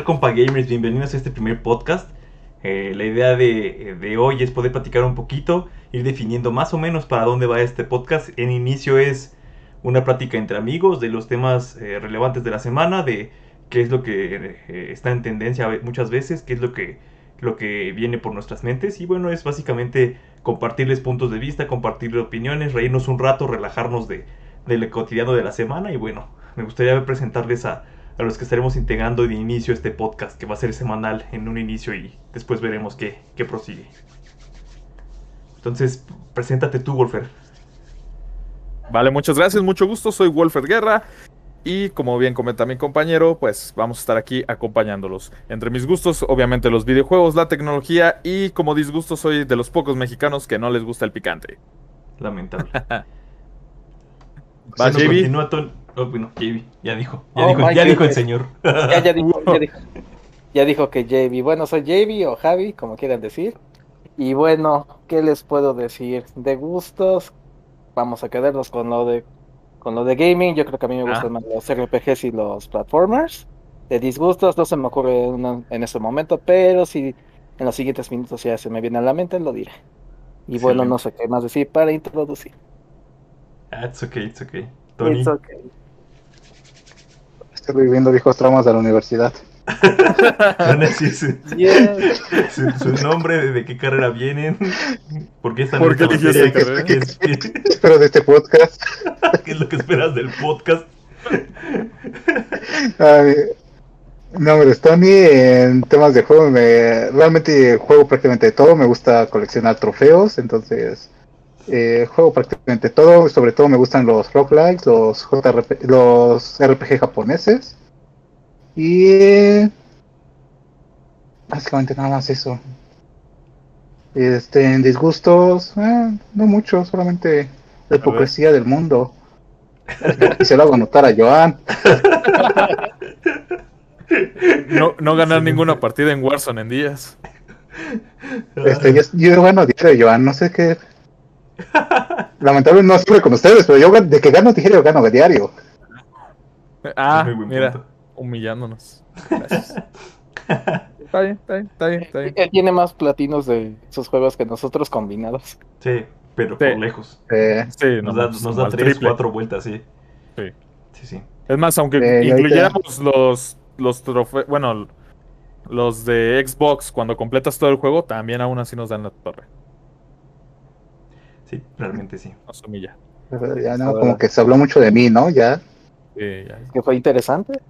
Hola, ¿qué tal, compa gamers? Bienvenidos a este primer podcast. Eh, la idea de, de, hoy es poder platicar un poquito, ir definiendo más o menos para dónde va este podcast. En inicio es una plática entre amigos de los temas eh, relevantes de la semana, de qué es lo que eh, está en tendencia muchas veces, qué es lo que, lo que viene por nuestras mentes. Y bueno, es básicamente compartirles puntos de vista, compartirles opiniones, reírnos un rato, relajarnos de, del cotidiano de la semana. Y bueno, me gustaría presentarles a a los que estaremos integrando de inicio este podcast que va a ser semanal en un inicio y después veremos qué, qué prosigue. Entonces, preséntate tú, Wolfer. Vale, muchas gracias, mucho gusto, soy Wolfer Guerra y como bien comenta mi compañero, pues vamos a estar aquí acompañándolos. Entre mis gustos, obviamente los videojuegos, la tecnología y como disgusto soy de los pocos mexicanos que no les gusta el picante. Lamentable. Va, continúa, Oh, bueno, JB, ya dijo. Ya, oh, dijo, ya dijo el señor. Ya, ya, dijo, ya, dijo, ya dijo que JB. Bueno, soy JB o Javi, como quieran decir. Y bueno, ¿qué les puedo decir? De gustos, vamos a quedarnos con lo de con lo de gaming. Yo creo que a mí me gustan ah. más los RPGs y los platformers. De disgustos no se me ocurre en este momento, pero si en los siguientes minutos ya se me viene a la mente, lo diré. Y bueno, no sé qué más decir para introducir. Ah, it's okay, it's okay. Tony. It's okay. Estoy viviendo viejos traumas de la universidad. su, nombre, de qué carrera vienen, por qué están ¿Por qué esta carrera? ¿Qué, espero de este podcast? ¿Qué es lo que esperas del podcast? no, me Tony, en temas de juego, me, realmente juego prácticamente todo, me gusta coleccionar trofeos, entonces eh, juego prácticamente todo, sobre todo me gustan los roguelikes, los JRP, los RPG japoneses. Y básicamente nada más eso. Este, en disgustos, eh, no mucho, solamente la hipocresía del mundo. Y se lo hago notar a Joan. No, no ganar ninguna partida en Warzone en días. Este, yo, yo bueno, dice Joan, no sé qué Lamentablemente no estuve con ustedes, pero yo de que gano diario, gano de diario. Ah, mira, humillándonos. está bien, está bien, está bien, está bien. Él tiene más platinos de sus juegos que nosotros combinados. Sí, pero por lejos. sí, nos, da, nos da tres, cuatro vueltas, sí. Sí. Sí, sí. Es más, aunque incluyéramos los, los trofeos, bueno, los de Xbox, cuando completas todo el juego, también aún así nos dan la torre. Sí, realmente sí. Asumilla. Ya no, como que se habló mucho de mí, ¿no? Ya. Que fue interesante.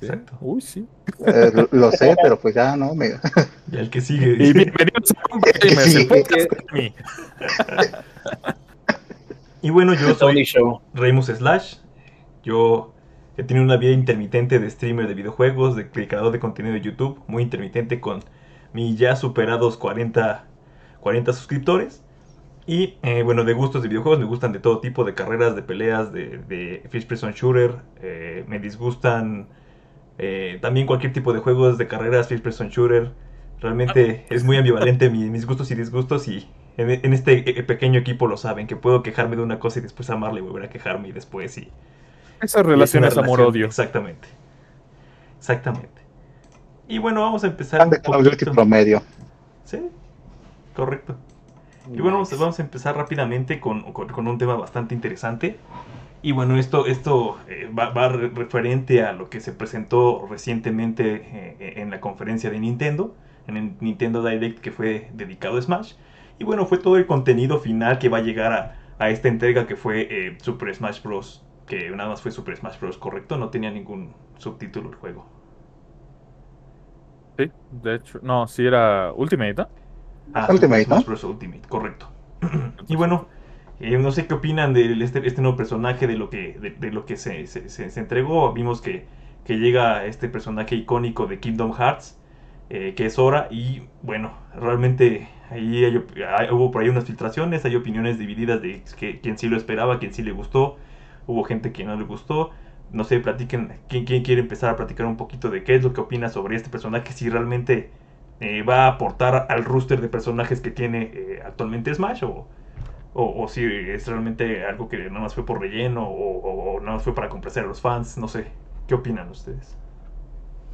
Exacto. Uy, sí. Eh, lo, sé, pero pues ya no. Me... Y el que sigue. Y bienvenidos a Y bueno, yo soy Reymus Slash. Yo he tenido una vida intermitente de streamer de videojuegos, de creador de contenido de YouTube, muy intermitente con mis ya superados 40, 40 suscriptores. Y eh, bueno, de gustos de videojuegos, me gustan de todo tipo, de carreras, de peleas, de, de Fish Person Shooter. Eh, me disgustan eh, también cualquier tipo de juegos de carreras, Fish Person Shooter. Realmente es muy ambivalente mis gustos y disgustos y en, este pequeño equipo lo saben, que puedo quejarme de una cosa y después amarle y volver a quejarme y después y... Esas relaciones es amor-odio. Exactamente. Exactamente. Y bueno, vamos a empezar... Un poquito. promedio. Sí, correcto. Y bueno, vamos, a empezar rápidamente con, un tema bastante interesante. Y bueno, esto, esto eh, va, referente a lo que se presentó recientemente eh, en la conferencia de Nintendo, en el Nintendo Direct que fue dedicado a Smash. Y bueno, fue todo el contenido final que va a llegar a, esta entrega que fue eh, Super Smash Bros. Que nada más fue Super Smash Bros. correcto, no tenía ningún subtítulo el juego. Sí, de hecho, no, sí era Ultimate, ¿no? Ah, Ultimate, ¿no? Ultimate, correcto. y bueno, eh, no sé qué opinan de este, este, nuevo personaje, de lo que, de, lo que se, se, entregó. Vimos que, que, llega este personaje icónico de Kingdom Hearts, eh, que es Sora, y bueno, realmente ahí hubo por ahí unas filtraciones, hay opiniones divididas de que, quien sí lo esperaba, quien sí le gustó, hubo gente que no le gustó. No sé, platiquen, ¿quién, quién quiere empezar a platicar un poquito de qué es lo que opina sobre este personaje? Si realmente eh, va a aportar al roster de personajes que tiene eh, actualmente Smash o, o, si es realmente algo que nada más fue por relleno o, o, nada más fue para complacer a los fans, no sé. ¿Qué opinan ustedes?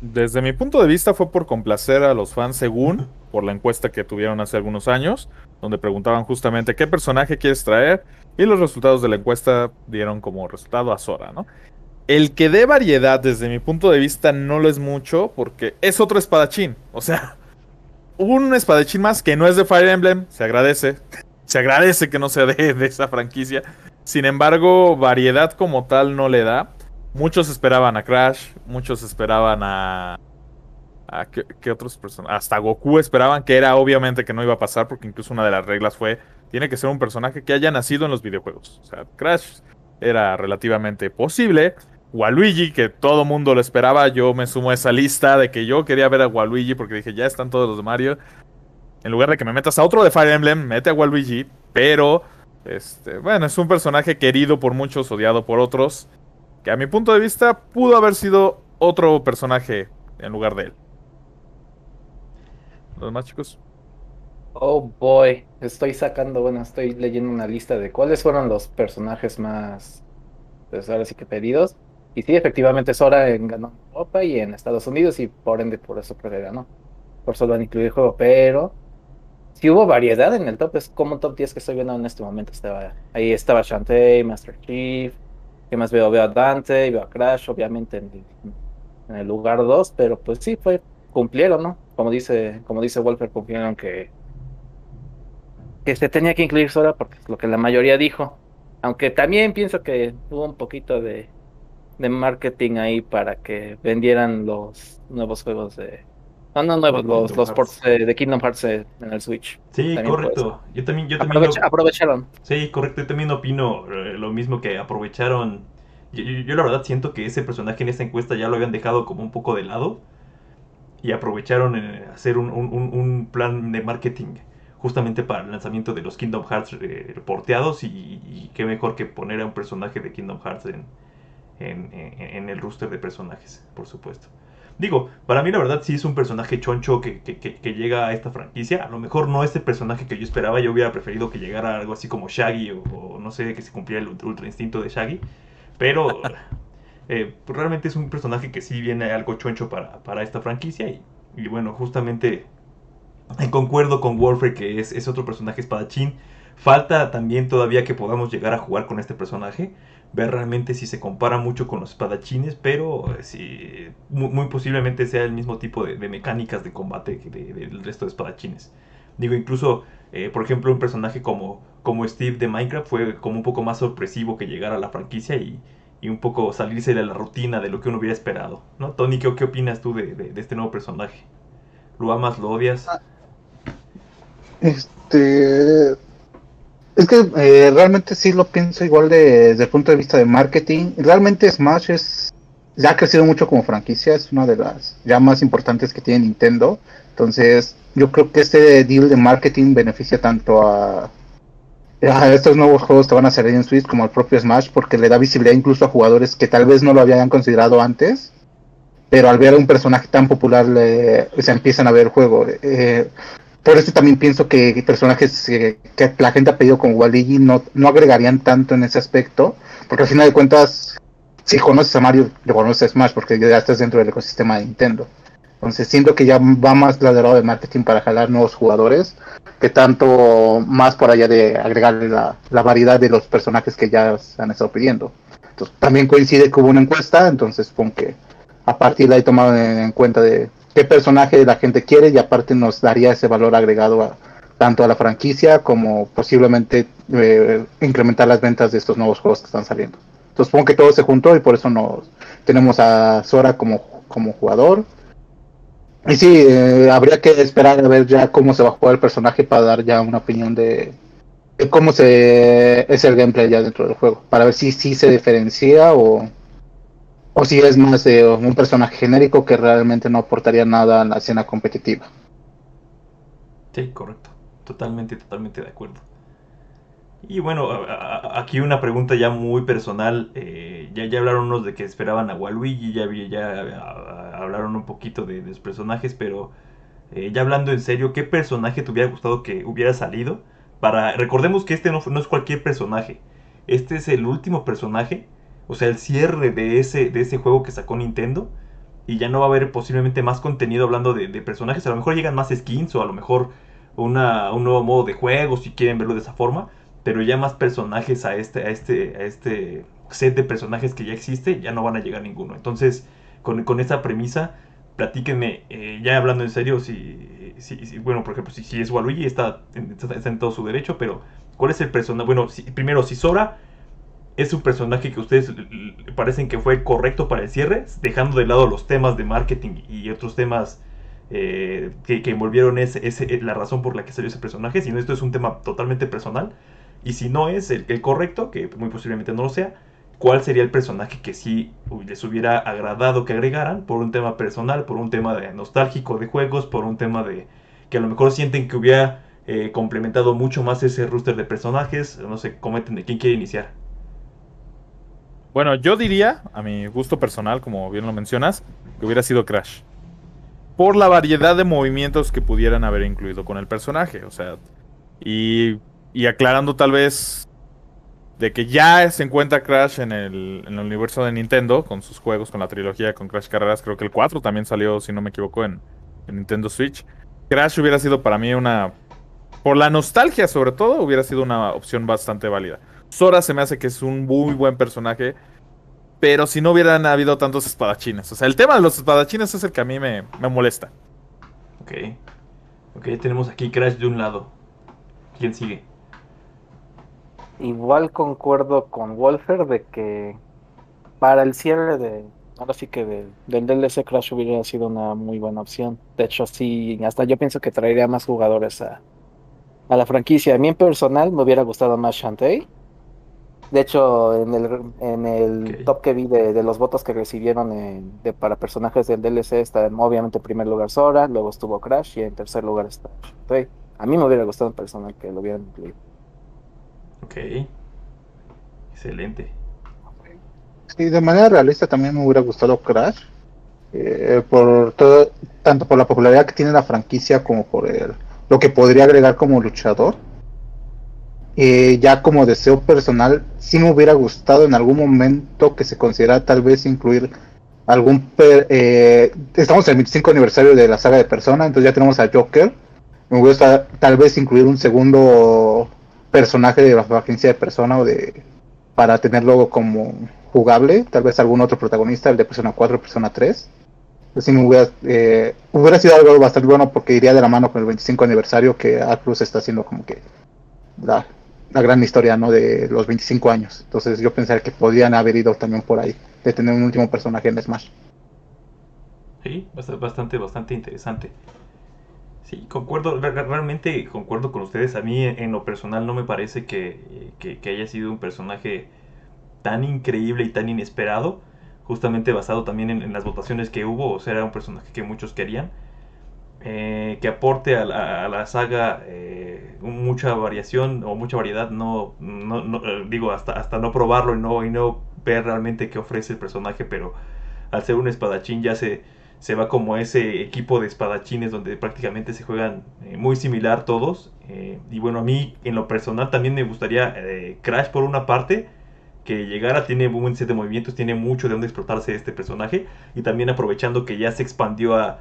Desde mi punto de vista fue por complacer a los fans según por la encuesta que tuvieron hace algunos años, donde preguntaban justamente qué personaje quieres traer y los resultados de la encuesta dieron como resultado a Sora, ¿no? El que dé variedad desde mi punto de vista no lo es mucho porque es otro espadachín, o sea, un espadachín más que no es de Fire Emblem, se agradece, se agradece que no sea de, de esa franquicia, sin embargo, variedad como tal no le da. Muchos esperaban a Crash, muchos esperaban a. a ¿qué, otros personajes? Hasta Goku esperaban que era obviamente que no iba a pasar, porque incluso una de las reglas fue: tiene que ser un personaje que haya nacido en los videojuegos. O sea, Crash era relativamente posible. Waluigi, que todo mundo lo esperaba, yo me sumo a esa lista de que yo quería ver a Waluigi porque dije, ya están todos los de Mario. En lugar de que me metas a otro de Fire Emblem, mete a Waluigi, pero este, bueno, es un personaje querido por muchos, odiado por otros que a mi punto de vista pudo haber sido otro personaje en lugar de él. ¿Los demás chicos? Oh boy, estoy sacando, bueno, estoy leyendo una lista de cuáles fueron los personajes más, pues ahora sí que pedidos. Y sí, efectivamente Sora ganó en Europa y en Estados Unidos y por ende por eso creo que ganó. Por eso lo han incluido el juego, pero si hubo variedad en el top, es como un top 10 que estoy viendo en este momento. Estaba, ahí estaba Shantae, Master Chief, ¿Qué más veo? Veo a Dante, veo a Crash, obviamente en, el lugar 2, pero pues sí, fue, cumplieron, ¿no? Como dice, como dice Wolfer, cumplieron que, que se tenía que incluir Sora porque es lo que la mayoría dijo. Aunque también pienso que hubo un poquito de, de marketing ahí para que vendieran los nuevos juegos de, no, no nuevos, los, los ports de, Kingdom Hearts en el Switch. Sí, correcto. Yo también, yo también aprovecharon. Sí, correcto. Yo también opino eh, lo mismo que aprovecharon. Yo, la verdad siento que ese personaje en esta encuesta ya lo habían dejado como un poco de lado. Y aprovecharon en hacer un, un, plan de marketing justamente para el lanzamiento de los Kingdom Hearts eh, porteados. Y, qué mejor que poner a un personaje de Kingdom Hearts en, en, el roster de personajes, por supuesto. Digo, para mí la verdad sí es un personaje choncho que, llega a esta franquicia. A lo mejor no es el personaje que yo esperaba. Yo hubiera preferido que llegara algo así como Shaggy o, no sé, que se cumpliera el ultra instinto de Shaggy. Pero eh, realmente es un personaje que sí viene algo choncho para, esta franquicia. Y, bueno, justamente en concuerdo con Warfare que es, es otro personaje espadachín. Falta también todavía que podamos llegar a jugar con este personaje ver realmente si se compara mucho con los espadachines, pero eh, si, muy, posiblemente sea el mismo tipo de, mecánicas de combate que del resto de espadachines. Digo, incluso, eh, por ejemplo, un personaje como, como Steve de Minecraft fue como un poco más sorpresivo que llegara a la franquicia y, un poco salirse de la rutina de lo que uno hubiera esperado. ¿no? Tony, ¿qué, qué opinas tú de, este nuevo personaje? ¿Lo amas, lo odias? Ah, este es que eh, realmente sí lo pienso igual desde el punto de vista de marketing. Realmente Smash es ya ha crecido mucho como franquicia, es una de las ya más importantes que tiene Nintendo. Entonces, yo creo que este deal de marketing beneficia tanto a, a estos nuevos juegos que van a salir en Switch como al propio Smash, porque le da visibilidad incluso a jugadores que tal vez no lo habían considerado antes, pero al ver a un personaje tan popular le, se empiezan a ver el juego. Eh, por eso también pienso que personajes que la gente ha pedido con Waluigi no, no agregarían tanto en ese aspecto, porque al final de cuentas, si conoces a Mario, le conoces a Smash, porque ya estás dentro del ecosistema de Nintendo. Entonces siento que ya va más del lado de marketing para jalar nuevos jugadores, que tanto más por allá de agregarle la, la variedad de los personajes que ya se han estado pidiendo. Entonces, también coincide que hubo una encuesta, entonces supongo que a partir de ahí tomaron en cuenta de qué personaje la gente quiere y aparte nos daría ese valor agregado a, tanto a la franquicia como posiblemente eh, incrementar las ventas de estos nuevos juegos que están saliendo. Entonces supongo que todo se juntó y por eso nos tenemos a Sora como, como jugador. Y sí, eh, habría que esperar a ver ya cómo se va a jugar el personaje para dar ya una opinión de, cómo se es el gameplay ya dentro del juego, para ver si sí se diferencia o, o si es más de un personaje genérico que realmente no aportaría nada a la escena competitiva. Sí, correcto. Totalmente, totalmente de acuerdo. Y bueno, aquí una pregunta ya muy personal. Eh, ya, ya hablaron unos de que esperaban a Waluigi, ya, ya hablaron un poquito de, los personajes, pero eh, ya hablando en serio, ¿qué personaje te hubiera gustado que hubiera salido? Para, recordemos que este no, no es cualquier personaje. Este es el último personaje o sea, el cierre de ese, de ese juego que sacó Nintendo. y ya no va a haber posiblemente más contenido hablando de, personajes. A lo mejor llegan más skins o a lo mejor una, un nuevo modo de juego si quieren verlo de esa forma. Pero ya más personajes a este, a este, a este set de personajes que ya existe, ya no van a llegar ninguno. Entonces, con, con esa premisa, platíquenme, eh, ya hablando en serio, si, si, bueno, por ejemplo, si, es Waluigi, está, está, en todo su derecho, pero ¿cuál es el personaje? Bueno, primero, si Sora es un personaje que ustedes parecen que fue correcto para el cierre, dejando de lado los temas de marketing y otros temas eh, que, envolvieron ese, ese, la razón por la que salió ese personaje, sino esto es un tema totalmente personal. Y si no es el, el correcto, que muy posiblemente no lo sea, ¿cuál sería el personaje que sí les hubiera agradado que agregaran por un tema personal, por un tema de nostálgico de juegos, por un tema de que a lo mejor sienten que hubiera eh, complementado mucho más ese roster de personajes? No sé, comenten de quién quiere iniciar. Bueno, yo diría, a mi gusto personal, como bien lo mencionas, que hubiera sido Crash. Por la variedad de movimientos que pudieran haber incluido con el personaje. O sea, y, y aclarando tal vez de que ya se encuentra Crash en el, en el, universo de Nintendo, con sus juegos, con la trilogía, con Crash Carreras. Creo que el 4 también salió, si no me equivoco, en, en Nintendo Switch. Crash hubiera sido para mí una... Por la nostalgia, sobre todo, hubiera sido una opción bastante válida. Sora se me hace que es un muy buen personaje. Pero si no hubieran habido tantos espadachines. O sea, el tema de los espadachines es el que a mí me, molesta. Ok. Ok, tenemos aquí Crash de un lado. ¿Quién sigue? Igual concuerdo con Wolfer de que para el cierre de. Ahora sí que de, del DLC Crash hubiera sido una muy buena opción. De hecho, sí, hasta yo pienso que traería más jugadores a, a la franquicia. A mí en personal me hubiera gustado más Shantae de hecho, en el, en el top que vi de, los votos que recibieron de, para personajes del DLC está obviamente en primer lugar Sora, luego estuvo Crash y en tercer lugar está A mí me hubiera gustado un personaje que lo hubieran incluido. Ok. Excelente. Sí, de manera realista también me hubiera gustado Crash. Eh, por todo, tanto por la popularidad que tiene la franquicia como por el, lo que podría agregar como luchador eh, ya como deseo personal, sí me hubiera gustado en algún momento que se considera tal vez incluir algún... Eh, estamos en el 25 aniversario de la saga de Persona, entonces ya tenemos a Joker. Me gusta tal vez incluir un segundo personaje de la agencia de Persona o de para tenerlo como jugable, tal vez algún otro protagonista, el de Persona 4 Persona 3. Pues me hubiera, eh, hubiera sido algo bastante bueno porque iría de la mano con el 25 aniversario que Atlus está haciendo como que la, la gran historia, ¿no? De los 25 años. Entonces yo pensaría que podrían haber ido también por ahí, de tener un último personaje en Smash. Sí, bastante, bastante interesante. Sí, concuerdo, realmente concuerdo con ustedes. A mí en lo personal no me parece que, haya sido un personaje tan increíble y tan inesperado, justamente basado también en, las votaciones que hubo, o sea, era un personaje que muchos querían. Eh, que aporte a la, saga eh, mucha variación o mucha variedad, no, eh, digo, hasta, hasta no probarlo y no, y no ver realmente qué ofrece el personaje, pero al ser un espadachín ya se, se va como ese equipo de espadachines donde prácticamente se juegan muy similar todos. y bueno, a mí en lo personal también me gustaría Crash por una parte, que llegara, tiene un set de movimientos, tiene mucho de dónde explotarse este personaje y también aprovechando que ya se expandió a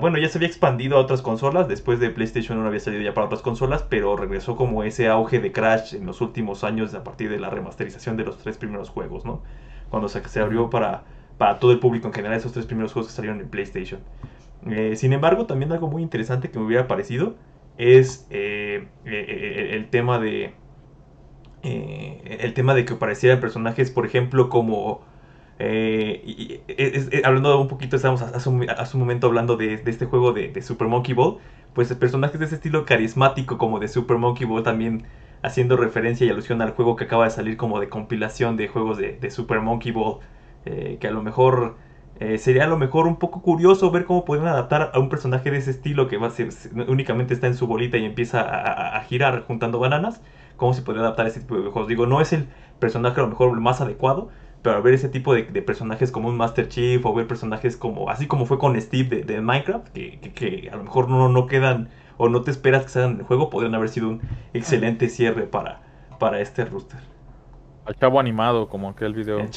bueno, ya se había expandido a otras consolas, después de PlayStation 1 había salido ya para otras consolas, pero regresó como ese auge de Crash en los últimos años a partir de la remasterización de los tres primeros juegos, ¿no? Cuando se, se abrió para, para todo el público en general esos tres primeros juegos que salieron en PlayStation. Eh, sin embargo, también algo muy interesante que me hubiera parecido es eh, eh, el tema de... el tema de que aparecieran personajes, por ejemplo, como eh, y, hablando un poquito, estábamos hace un, momento hablando de, este juego de, Super Monkey Ball, pues personajes de ese estilo carismático como de Super Monkey Ball también haciendo referencia y alusión al juego que acaba de salir como de compilación de juegos de, Super Monkey Ball, eh, que a lo mejor eh, sería a lo mejor un poco curioso ver cómo pueden adaptar a un personaje de ese estilo que va a ser, únicamente está en su bolita y empieza a, girar juntando bananas, cómo se puede adaptar a ese tipo de juegos. Digo, no es el personaje a lo mejor más adecuado, pero ver ese tipo de, personajes como un Master Chief o ver personajes como, así como fue con Steve de, Minecraft, que, a lo mejor no, no quedan o no te esperas que salgan en el juego, podrían haber sido un excelente cierre para, para este rooster. Al chavo animado, como aquel video.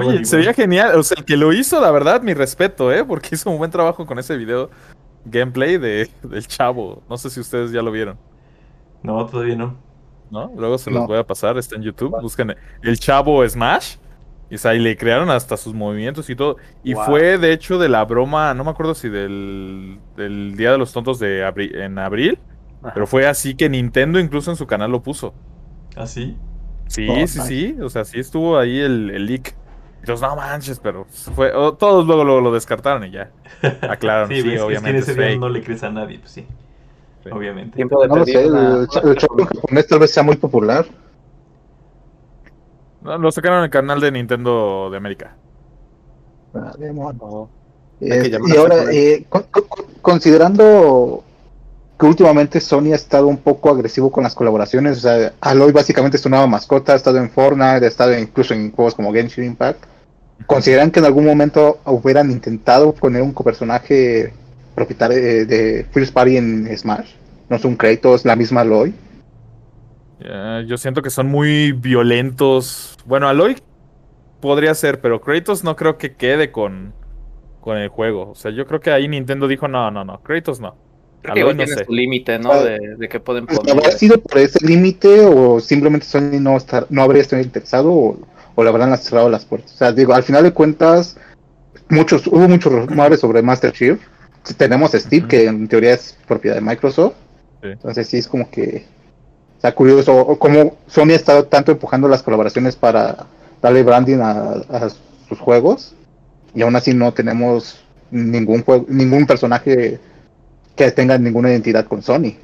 Oye, sería genial. O sea, el que lo hizo, la verdad, mi respeto, ¿eh? Porque hizo un buen trabajo con ese video gameplay de, del chavo. No sé si ustedes ya lo vieron. No, todavía no. ¿No? Luego se los voy a pasar, está en YouTube. Busquen el chavo Smash. Y, o le crearon hasta sus movimientos y todo. Y fue, de hecho, de la broma, no me acuerdo si del, del Día de los Tontos de en abril. Pero fue así que Nintendo incluso en su canal lo puso. ¿Ah, sí? Sí, oh, sí, sí. O sea, sí estuvo ahí el, el leak. Entonces, no manches, pero fue. todos luego, lo descartaron y ya. Aclararon. sí, sí obviamente. Es que en ese no le crees a nadie, pues sí. Obviamente. no lo sé, el, japonés tal vez sea muy popular. No, lo sacaron en el canal de Nintendo de América. Ah, y ahora, eh, considerando que últimamente Sony ha estado un poco agresivo con las colaboraciones. O sea, Aloy básicamente es su nueva mascota, ha estado en Fortnite, ha estado incluso en juegos como Genshin Impact. ¿Consideran que en algún momento hubieran intentado poner un copersonaje propietario de, First Party en Smash? ¿No es un Kratos, la misma Aloy? yo siento que son muy violentos. Bueno, Aloy podría ser, pero Kratos no creo que quede con, con el juego. O sea, yo creo que ahí Nintendo dijo, no, no, no, Kratos no. Creo que tiene su límite, ¿no? De, que pueden pues, poner. ¿Habrá sido por ese límite o simplemente Sony no, estar, no habría estado interesado o, o le habrán cerrado las puertas? O sea, digo, al final de cuentas, muchos hubo muchos rumores sobre Master Chief. Tenemos Steve, que en teoría es propiedad de Microsoft. Entonces sí es como que está curioso cómo Sony ha estado tanto empujando las colaboraciones para darle branding a, a sus juegos y aún así no tenemos ningún juego, ningún personaje que tengan ninguna identidad con Sony.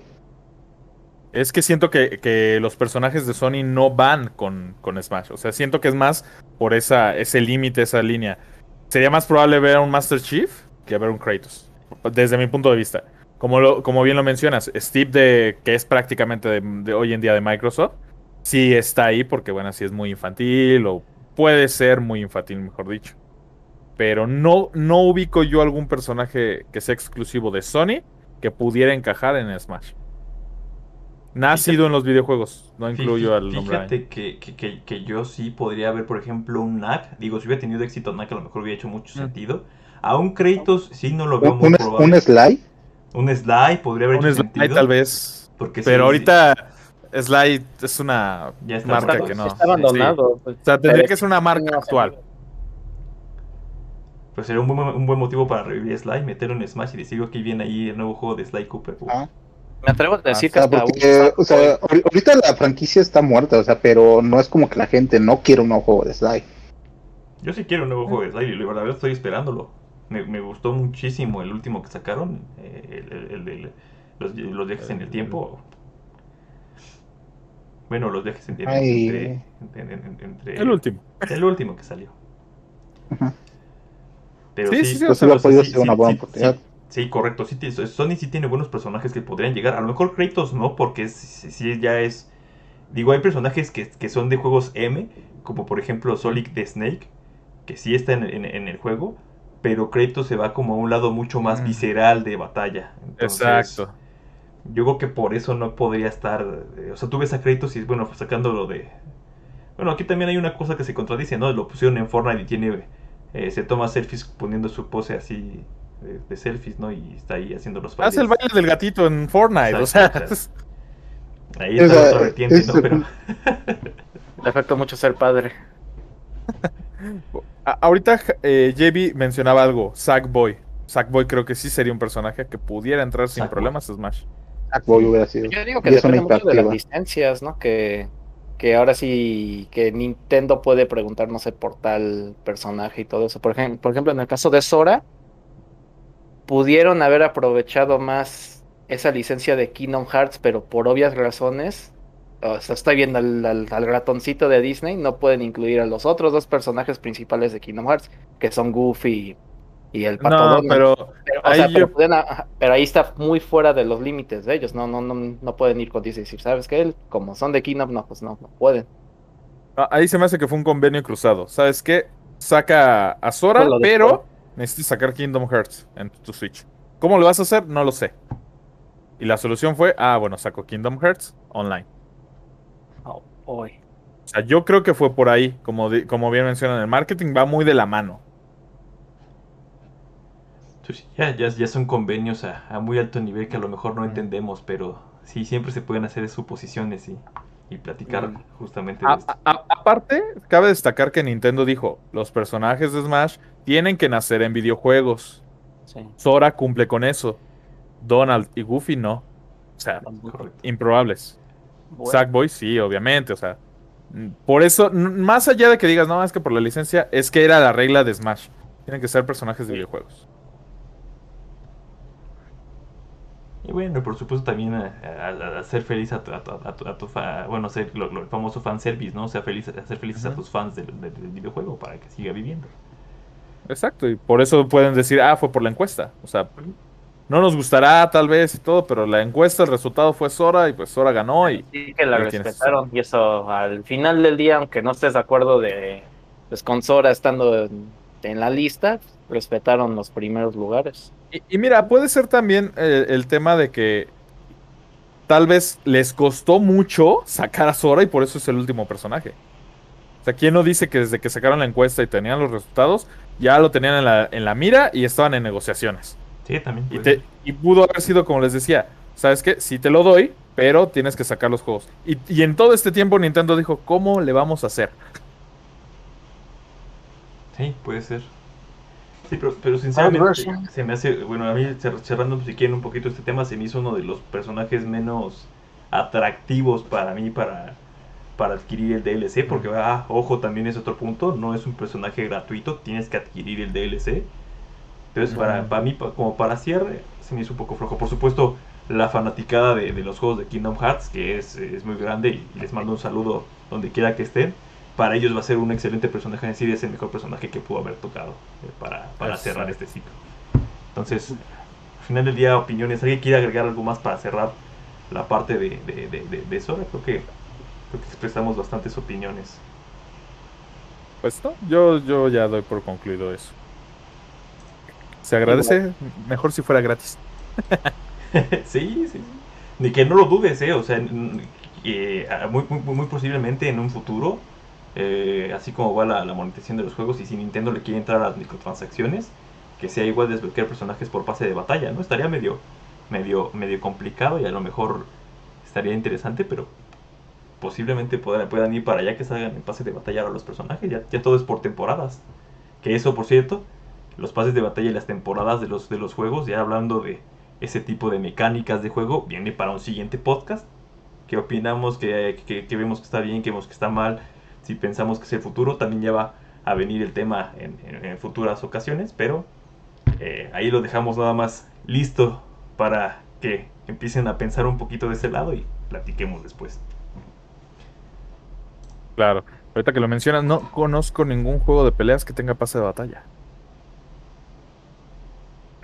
Es que siento que, los personajes de Sony no van con, con, Smash. O sea, siento que es más por esa, ese límite, esa línea. Sería más probable ver a un Master Chief que ver un Kratos. Desde mi punto de vista. Como, como bien lo mencionas, Steve, de, que es prácticamente de, hoy en día de Microsoft, sí está ahí porque, bueno, sí es muy infantil o puede ser muy infantil, mejor dicho. Pero no, no ubico yo algún personaje que sea exclusivo de Sony que pudiera encajar en Smash. Nacido en los videojuegos, no incluyo al nombre. Fíjate que, que, que, yo sí podría ver, por ejemplo, un Knack. Digo, si hubiera tenido éxito Knack, a lo mejor hubiera hecho mucho mm. sentido. A un Kratos sí no lo veo muy probable. ¿Un Sly? Un Sly podría haber un hecho Sly, tal vez. Porque pero ahorita Sly es una marca que no. Está abandonado. Pues. o sea, tendría que ser una marca actual. Pues sería un buen, un buen motivo para revivir Sly, meterlo en Smash y decir que viene ahí el nuevo juego de Sly Cooper. Ah. Me atrevo a decir que hasta o sea, ahorita la franquicia está muerta, o sea, pero no es como que la gente no quiere un nuevo juego de Sly. Yo sí quiero un nuevo juego de Sly y la verdad estoy esperándolo. Me, me gustó muchísimo el último que sacaron, eh, el, los, los, viajes en el tiempo. Bueno, los viajes en tiempo entre, entre, El último. El último que salió. Ajá sí, sí, sí, podido ser una buena oportunidad. Sí, correcto. Sí, Sony sí tiene buenos personajes que podrían llegar. A lo mejor Kratos no, porque sí ya es. Digo, hay personajes que, que, son de juegos M, como por ejemplo Solid de Snake, que sí está en, el juego, pero Kratos se va como a un lado mucho más mm. visceral de batalla. Exacto. Yo creo que por eso no podría estar. Eh, o sea, tú ves a Kratos y bueno, sacándolo de. Bueno, aquí también hay una cosa que se contradice, ¿no? Lo pusieron en Fortnite y tiene eh, se toma selfies poniendo su pose así de, selfies, ¿no? Y está ahí haciendo los bailes. Hace el baile del gatito en Fortnite, o sea. Ahí está la otra vertiente, ¿no? Pero... Le afecta mucho ser padre. Ahorita eh, JB mencionaba algo, Sackboy. Sackboy creo que sí sería un personaje que pudiera entrar sin problemas a Smash. Sackboy hubiera sido. Yo digo que depende mucho de las licencias, ¿no? Que que ahora sí que Nintendo puede preguntar, no sé, por tal personaje y todo eso. Por, ejemplo, por ejemplo, en el caso de Sora, pudieron haber aprovechado más esa licencia de Kingdom Hearts, pero por obvias razones, o sea, estoy viendo al, al, ratoncito de Disney, no pueden incluir a los otros dos personajes principales de Kingdom Hearts, que son Goofy y el pato no, pero, pero, ahí está muy fuera de los límites de ellos. No, no, no, no pueden ir con Disney y decir, ¿sabes qué? Como son de Kingdom, no, pues no, no pueden. Ah, ahí se me hace que fue un convenio cruzado. ¿Sabes qué? Saca a Sora, pero necesitas sacar Kingdom Hearts en tu Switch. ¿Cómo lo vas a hacer? No lo sé. Y la solución fue, ah, bueno, saco Kingdom Hearts online. Boy. O sea, yo creo que fue por ahí, como, como bien mencionan, el marketing va muy de la mano. ya, ya, ya son convenios a, muy alto nivel que a lo mejor no entendemos, pero sí, siempre se pueden hacer suposiciones y, y platicar mm. justamente de esto. aparte, cabe destacar que Nintendo dijo, los personajes de Smash tienen que nacer en videojuegos. Sora cumple con eso. Donald y Goofy no. O sea, improbables. Sackboy sí, obviamente. O sea, por eso, más allá de que digas, no, es que por la licencia, es que era la regla de Smash. Tienen que ser personajes de videojuegos. Y bueno, por supuesto también a, hacer feliz a tu, a tu, bueno, hacer lo, el famoso fanservice, ¿no? O sea, feliz, hacer felices a tus fans del, videojuego para que siga viviendo. Exacto, y por eso pueden decir, ah, fue por la encuesta. O sea, no nos gustará tal vez y todo, pero la encuesta, el resultado fue Sora y pues Sora ganó y... Sí, que la respetaron y eso al final del día, aunque no estés de acuerdo de, pues con Sora estando en la lista, respetaron los primeros lugares. Y, mira, puede ser también eh, el tema de que tal vez les costó mucho sacar a Sora y por eso es el último personaje. O sea, ¿quién no dice que desde que sacaron la encuesta y tenían los resultados, ya lo tenían en la, en la mira y estaban en negociaciones? Sí, también. Y, y, pudo haber sido, como les decía, ¿sabes qué? Sí te lo doy, pero tienes que sacar los juegos. Y, y en todo este tiempo Nintendo dijo, ¿cómo le vamos a hacer? Sí, puede ser. Sí, pero, sinceramente se me hace, bueno, a mí cerrando si quieren un poquito este tema, se me hizo uno de los personajes menos atractivos para mí para, para adquirir el DLC, porque, ah, ojo, también es otro punto, no es un personaje gratuito, tienes que adquirir el DLC. Entonces, para, para mí, como para cierre, se me hizo un poco flojo. Por supuesto, la fanaticada de, los juegos de Kingdom Hearts, que es, es muy grande, y les mando un saludo donde quiera que estén para ellos va a ser un excelente personaje en sí, es el mejor personaje que pudo haber tocado eh, para, cerrar este ciclo. Entonces, al final del día, opiniones. ¿Alguien quiere agregar algo más para cerrar la parte de, de, de, Sora? Creo que, creo que expresamos bastantes opiniones. Pues no, yo, yo ya doy por concluido eso. Se agradece, mejor si fuera gratis. sí, sí, Ni que no lo dudes, ¿eh? O sea, muy, muy, muy posiblemente en un futuro eh, así como va la, monetización de los juegos y si Nintendo le quiere entrar a las microtransacciones, que sea igual desbloquear personajes por pase de batalla, ¿no? Estaría medio, medio, medio complicado y a lo mejor estaría interesante, pero posiblemente puedan, puedan ir para allá que salgan en pase de batalla a los personajes, ya, ya todo es por temporadas. Que eso, por cierto, los pases de batalla y las temporadas de los, de los juegos, ya hablando de ese tipo de mecánicas de juego, viene para un siguiente podcast. ¿Qué opinamos? que, que vemos que está bien? ¿Qué vemos que está mal? si pensamos que es el futuro, también ya va a venir el tema en, futuras ocasiones, pero eh, ahí lo dejamos nada más listo para que empiecen a pensar un poquito de ese lado y platiquemos después. Claro, ahorita que lo mencionas, no conozco ningún juego de peleas que tenga pase de batalla.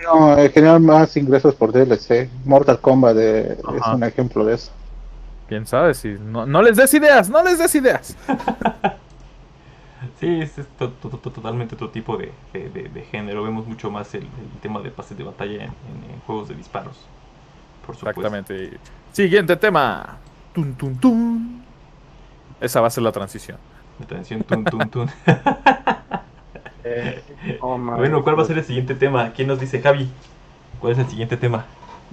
No, en general más ingresos por DLC. Mortal Kombat es un ejemplo de eso. Quién sabe si. No, no les des ideas, no les des ideas. sí, es, totalmente otro tipo de, género. Vemos mucho más el, tema de pases de batalla en, juegos de disparos. Por supuesto. Exactamente. Siguiente tema. Tun, tun, tun. Esa va a ser la transición. La transición tun, tun, tun. Oh, bueno, ¿cuál va a ser el siguiente tema? ¿Quién nos dice, Javi? ¿Cuál es el siguiente tema?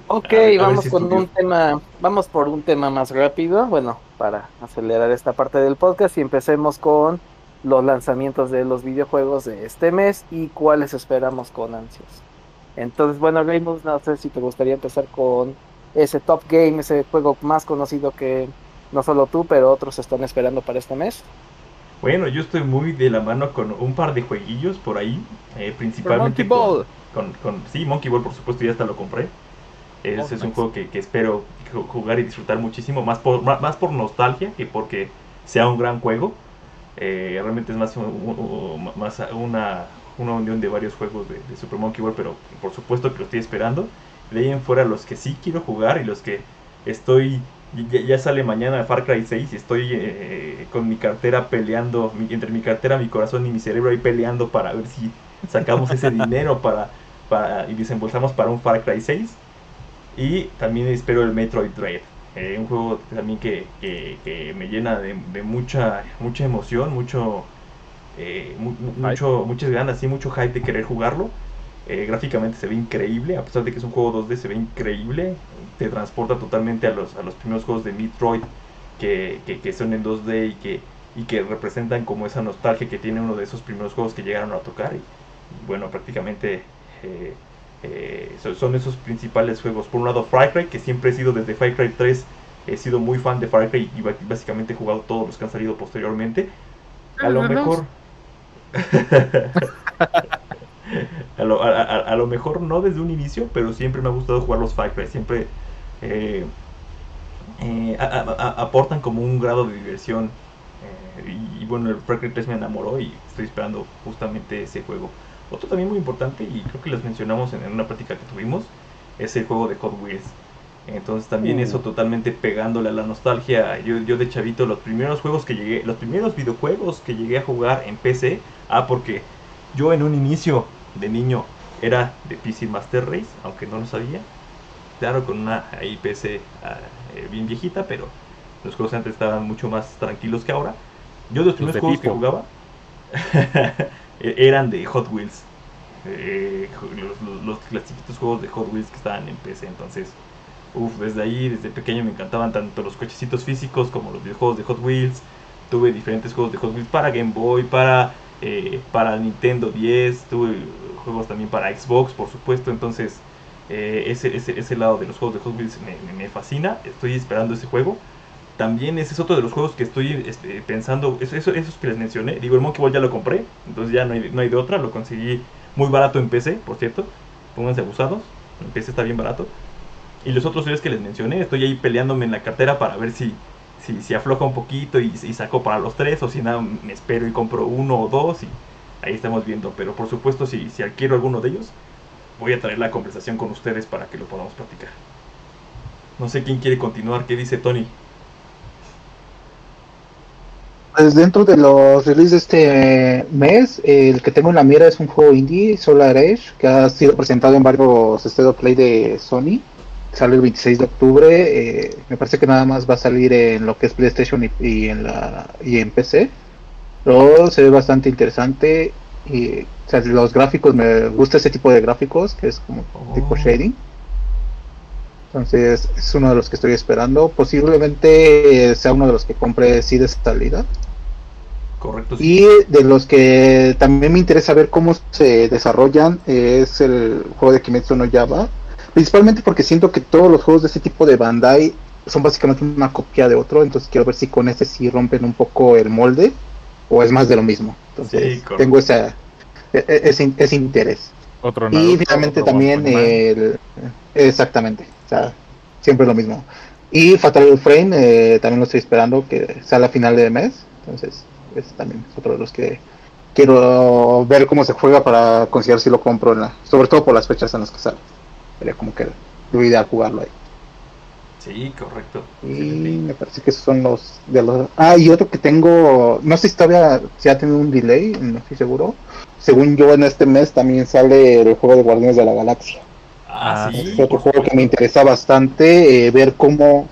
Ok, vamos con un tema, vamos por un tema más rápido, bueno, para acelerar esta parte del podcast y empecemos con los lanzamientos de los videojuegos de este mes y cuáles esperamos con ansias. Entonces, bueno, Rainbow, no sé si te gustaría empezar con ese Top Game, ese juego más conocido que no solo tú, pero otros están esperando para este mes. Bueno, yo estoy muy de la mano con un par de jueguillos por ahí, eh, principalmente Monkey Ball. Con, con, sí, Monkey Ball, por supuesto, ya hasta lo compré. Ese es un juego que, espero jugar y disfrutar muchísimo, más por, más por nostalgia que porque sea un gran juego. Eh, realmente es más, más una, una, unión de varios juegos de, Super Monkey Ball, pero por supuesto que lo estoy esperando. De ahí en fuera los que sí quiero jugar y los que estoy... Ya, sale mañana Far Cry 6 y estoy eh, con mi cartera peleando, entre mi cartera, mi corazón y mi cerebro ahí peleando para ver si sacamos ese dinero para, para y desembolsamos para un Far Cry 6. Y también espero el Metroid Dread. Eh, un juego también que, que, me llena de, mucha mucha emoción, mucho, eh, mucho muchas ganas y mucho hype de querer jugarlo. Eh, gráficamente se ve increíble, a pesar de que es un juego 2D, se ve increíble. Te transporta totalmente a los, a los primeros juegos de Metroid que, que, son en 2D y que, y que representan como esa nostalgia que tiene uno de esos primeros juegos que llegaron a tocar. Y, bueno, prácticamente eh, son esos principales juegos. Por un lado, Far Cry, que siempre he sido desde Far Cry 3, he sido muy fan de Far Cry y básicamente he jugado todos los que han salido posteriormente. A lo mejor. a, lo, mejor no desde un inicio, pero siempre me ha gustado jugar los Far Cry. Siempre eh, eh, aportan como un grado de diversión. y, y, bueno, el Far Cry 3 me enamoró y estoy esperando justamente ese juego. Otro también muy importante, y creo que les mencionamos en, una práctica que tuvimos, es el juego de Hot Wheels. Entonces también eso uh. totalmente pegándole a la nostalgia. Yo, yo de chavito, los primeros juegos que llegué, los primeros videojuegos que llegué a jugar en PC, ah, porque yo en un inicio de niño era de PC Master Race, aunque no lo sabía. Claro, con una ahí PC ah, eh, bien viejita, pero los juegos antes estaban mucho más tranquilos que ahora. Yo de los primeros juegos que jugaba E-, eran de Hot Wheels. Eh, los, los, clasiquitos juegos de Hot Wheels que estaban en PC. Entonces, uff, desde ahí, desde pequeño me encantaban tanto los cochecitos físicos como los videojuegos de Hot Wheels. Tuve diferentes juegos de Hot Wheels para Game Boy, para, eh, para Nintendo 10. Tuve juegos también para Xbox, por supuesto. Entonces, eh, ese, ese, ese, lado de los juegos de Hot Wheels me, me fascina. Estoy esperando ese juego también ese es otro de los juegos que estoy este, pensando, eso, eso, esos que les mencioné, digo, el Monkey Ball ya lo compré, entonces ya no hay, no hay de otra, lo conseguí muy barato en PC, por cierto, pónganse abusados, en PC está bien barato. Y los otros tres que les mencioné, estoy ahí peleándome en la cartera para ver si, si, si afloja un poquito y, saco para los tres, o si nada, me espero y compro uno o dos, y ahí estamos viendo. Pero por supuesto, si, si adquiero alguno de ellos, voy a traer la conversación con ustedes para que lo podamos platicar. No sé quién quiere continuar, ¿qué dice Tony? Pues dentro de los releases de este mes, el que tengo en la mira es un juego indie, Solar Edge, que ha sido presentado en varios State of Play de Sony. Sale el 26 de octubre. Eh, me parece que nada más va a salir en lo que es PlayStation y, en la y en PC. Pero se ve bastante interesante. Y, los gráficos, me gusta ese tipo de gráficos, que es como tipo oh. shading. Entonces es uno de los que estoy esperando. Posiblemente sea uno de los que compre sí de salida. Correcto. Y de los que también me interesa ver cómo se desarrollan es el juego de Kimetsu no Yaba. Principalmente porque siento que todos los juegos de ese tipo de Bandai son básicamente una copia de otro. Entonces quiero ver si con este sí rompen un poco el molde o es más de lo mismo. Entonces tengo esa, e, e, ese, interés. Otro y finalmente también el... Exactamente. O sea, siempre lo mismo. Y Fatal Frame eh, también lo estoy esperando que sea la final de mes. Entonces, es también otro de los que quiero ver cómo se juega para considerar si lo compro, en la, sobre todo por las fechas en las que sale. Sería como que lo ideal jugarlo ahí. Sí, correcto. Y me parece que esos son los de los. Ah, y otro que tengo, no sé si todavía si ha tenido un delay, no estoy seguro. Según yo, en este mes también sale el juego de Guardianes de la Galaxia. Ah, sí. Es otro juego que me interesa bastante, eh, ver cómo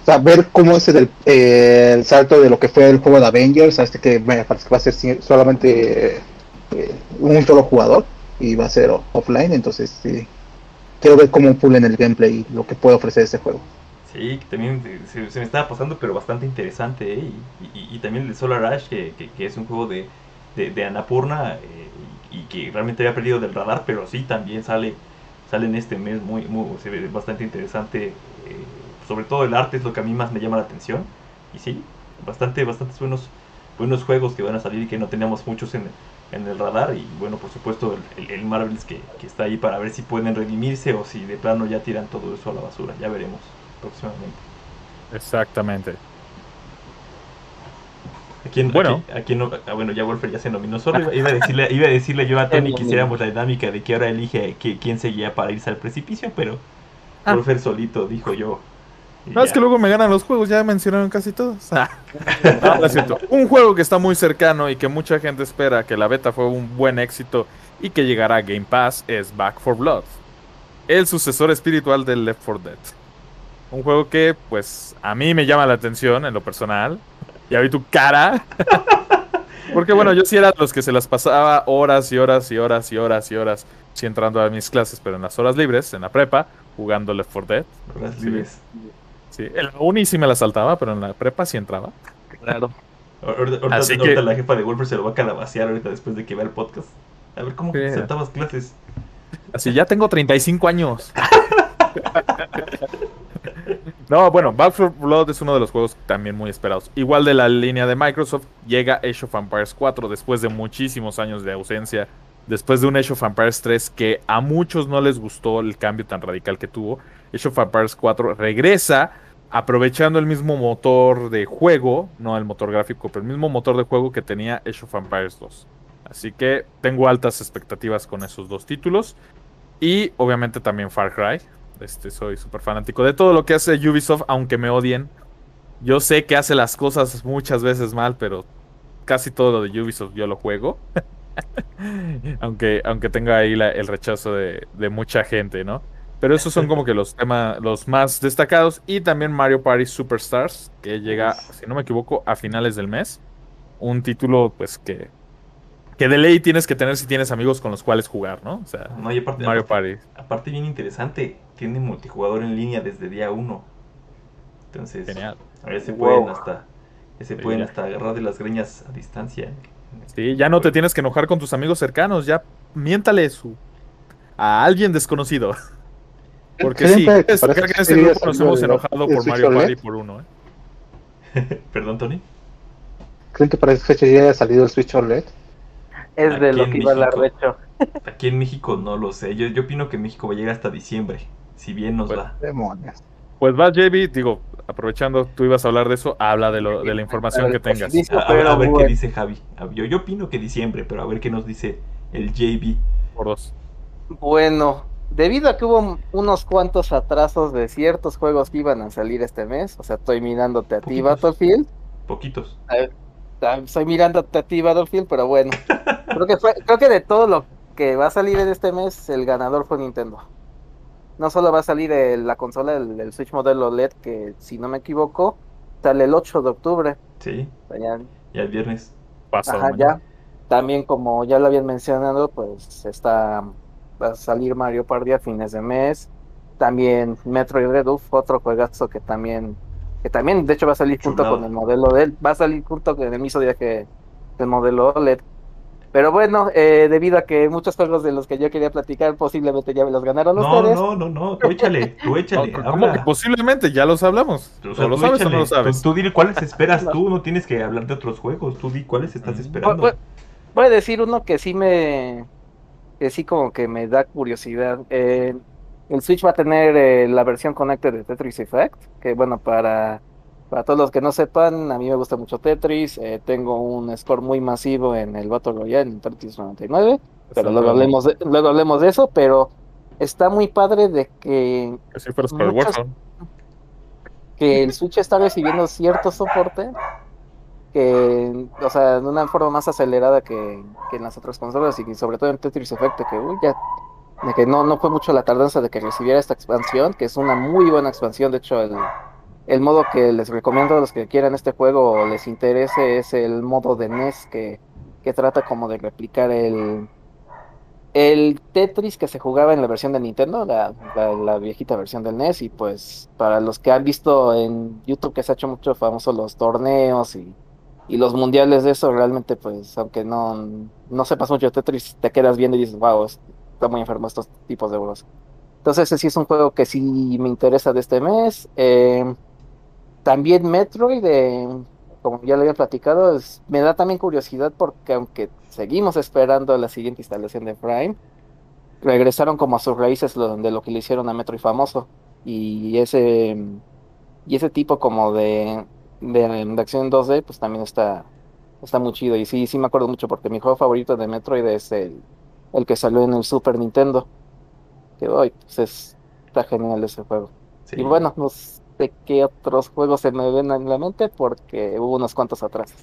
o sea, ver cómo es el, eh, el, salto de lo que fue el juego de Avengers a este que me parece que va a ser solamente eh, un solo jugador y va a ser offline, entonces sí, quiero ver cómo pulen el gameplay y lo que puede ofrecer ese juego. Sí, también se, me estaba pasando, pero bastante interesante, ¿eh? y, también el Solar Ash, que, que, es un juego de, de, Anapurna y que realmente había perdido del radar, pero sí, también sale, sale en este mes, muy, muy se ve bastante interesante sobre todo el arte es lo que a mí más me llama la atención. Y sí, bastante, bastantes buenos, buenos juegos que van a salir y que no teníamos muchos en, el radar. Y bueno, por supuesto, el, el, Marvels que, está ahí para ver si pueden redimirse o si de plano ya tiran todo eso a la basura. Ya veremos próximamente. Exactamente. Bueno, aquí, no, ah, bueno, ya Wolfer ya se nominó solo. Iba a decirle, iba a decirle yo a Tony que hiciéramos la dinámica de que ahora elige que, quién seguía para irse al precipicio, pero ah. Wolfer solito dijo yo, no, es que luego me ganan los juegos, ya mencionaron casi todos. Ah. Un juego que está muy cercano y que mucha gente espera que la beta fue un buen éxito y que llegará a Game Pass es Back for Blood, el sucesor espiritual del Left 4 Dead. Un juego que, pues, a mí me llama la atención en lo personal. Ya vi tu cara. Porque, bueno, yo sí era de los que se las pasaba horas y horas y horas y horas y horas. Sí, entrando a mis clases, pero en las horas libres, en la prepa, jugando Left 4 Dead. Horas libres. Sí, en la uni sí me la saltaba, pero en la prepa sí entraba. Claro. Ahorita, ahorita- Así ahorita que- la jefa de Wolfer se lo va a calabacear ahorita después de que vea el podcast. A ver cómo Sí. saltabas clases. Así, ya tengo 35 años. No, bueno, Back 4 Blood es uno de los juegos también muy esperados. Igual de la línea de Microsoft, llega Age of Empires 4 después de muchísimos años de ausencia. Después de un Age of Empires 3 que a muchos no les gustó el cambio tan radical que tuvo. Age of Empires 4 regresa aprovechando el mismo motor de juego, no el motor gráfico, pero el mismo motor de juego que tenía Age of Empires 2. Así que tengo altas expectativas con esos dos títulos. Y obviamente también Far Cry. Este, soy súper fanático de todo lo que hace Ubisoft, aunque me odien. Yo sé que hace las cosas muchas veces mal, pero casi todo lo de Ubisoft yo lo juego. aunque, aunque tenga ahí el rechazo de, de mucha gente, ¿no? Pero esos son como que los temas, los más destacados. Y también Mario Party Superstars, que llega, si no me equivoco, a finales del mes. Un título, pues, que, que de ley tienes que tener si tienes amigos con los cuales jugar, ¿no? O sea, No, y aparte, Mario aparte, Party. aparte bien interesante, tiene multijugador en línea desde día 1. Entonces, Genial. a ver se Wow. pueden hasta ya se Sí, pueden ya. hasta agarrar de las greñas a distancia. Sí, ya no te tienes que enojar con tus amigos cercanos, ya miéntale su a alguien desconocido. Porque sí, es, creo que en este sería grupo nos hemos de- enojado por Mario OLED. Party por uno, ¿eh? Perdón, Tony. ¿Creen que para esa fecha ya haya salido el Switch OLED? Es de lo que iba a hablar, de hecho. Aquí en México no lo sé. Yo, yo opino que México va a llegar hasta diciembre, si bien nos va. Demonios. Pues va, JB, digo, aprovechando, tú ibas a hablar de eso, habla de, lo, de la información que tengas. Sí, A, a- pero a ver qué dice Javi. Yo, yo opino que diciembre, pero a ver qué nos dice el JB. Por dos. Bueno, debido a que hubo unos cuantos atrasos de ciertos juegos que iban a salir este mes, o sea, estoy mirándote a ti. Battlefield. Poquitos. Estoy mirándote a ti, Battlefield, pero bueno. Creo que fue, creo que de todo lo que va a salir en este mes, el ganador fue Nintendo. No solo va a salir el- la consola, el, el Switch modelo LED, que si no me equivoco, sale el 8 de octubre. Sí, O sea, ya- ya el viernes. Pasado Ajá, mañana. ya. También, como ya lo habían mencionado, pues está va a salir Mario Party a fines de mes. También Metroid Red Uf, otro juegazo que también, que también de hecho va a salir junto con el modelo de él, va a salir junto con el mismo día que el modelo OLED. Pero bueno, eh, debido a que muchos juegos de los que yo quería platicar posiblemente ya me los ganaron No, ustedes. no, no, no. Tú échale, tú échale. No, ¿Cómo que posiblemente? Ya los hablamos. O sea, ¿O lo sabes o no lo sabes? Tú, tú dile cuáles esperas tú, no tienes que hablar de otros juegos. Tú di cuáles estás esperando. Voy, voy- voy a decir uno que sí me. Que sí, como que me da curiosidad. Eh, el Switch va a tener eh, la versión Connected de Tetris Effect. Que bueno, para, para todos los que no sepan, a mí me gusta mucho Tetris. eh, tengo un score muy masivo en el Battle Royale en Tetris 99. Pero luego hablemos, de, luego hablemos de eso. Pero está muy padre de que Que si fueras para el muchas- Warzone. que el Switch está recibiendo cierto soporte que, o sea, de una forma más acelerada que, que en las otras consolas y sobre todo en Tetris Effect, que uy, ya, de que no, no fue mucho la tardanza de que recibiera esta expansión, que es una muy buena expansión, de hecho el, el modo que les recomiendo a los que quieran este juego o les interese es el modo de NES que, que trata como de replicar el, el Tetris que se jugaba en la versión de Nintendo, la, la, la viejita versión del NES, y pues para los que han visto en YouTube que se ha hecho mucho famoso los torneos y, y los mundiales de eso, realmente pues aunque no, no sepas mucho Tetris, te quedas viendo y dices, wow, está muy enfermo estos tipos de juegos. Entonces ese sí es un juego que sí me interesa de este mes. Eh, también Metroid, eh, como ya lo había platicado, me da también curiosidad porque aunque seguimos esperando la siguiente instalación de Prime, regresaron como a sus raíces lo- de lo que le hicieron a Metroid famoso. Y ese, y ese tipo como de, de, de acción 2D, pues también está, está muy chido. Y sí, sí me acuerdo mucho porque mi juego favorito de Metroid es el, el que salió en el Super Nintendo. Que hoy, pues es, está genial ese juego. Sí. Y bueno, no sé qué otros juegos se me ven en la mente porque hubo unos cuantos atrás.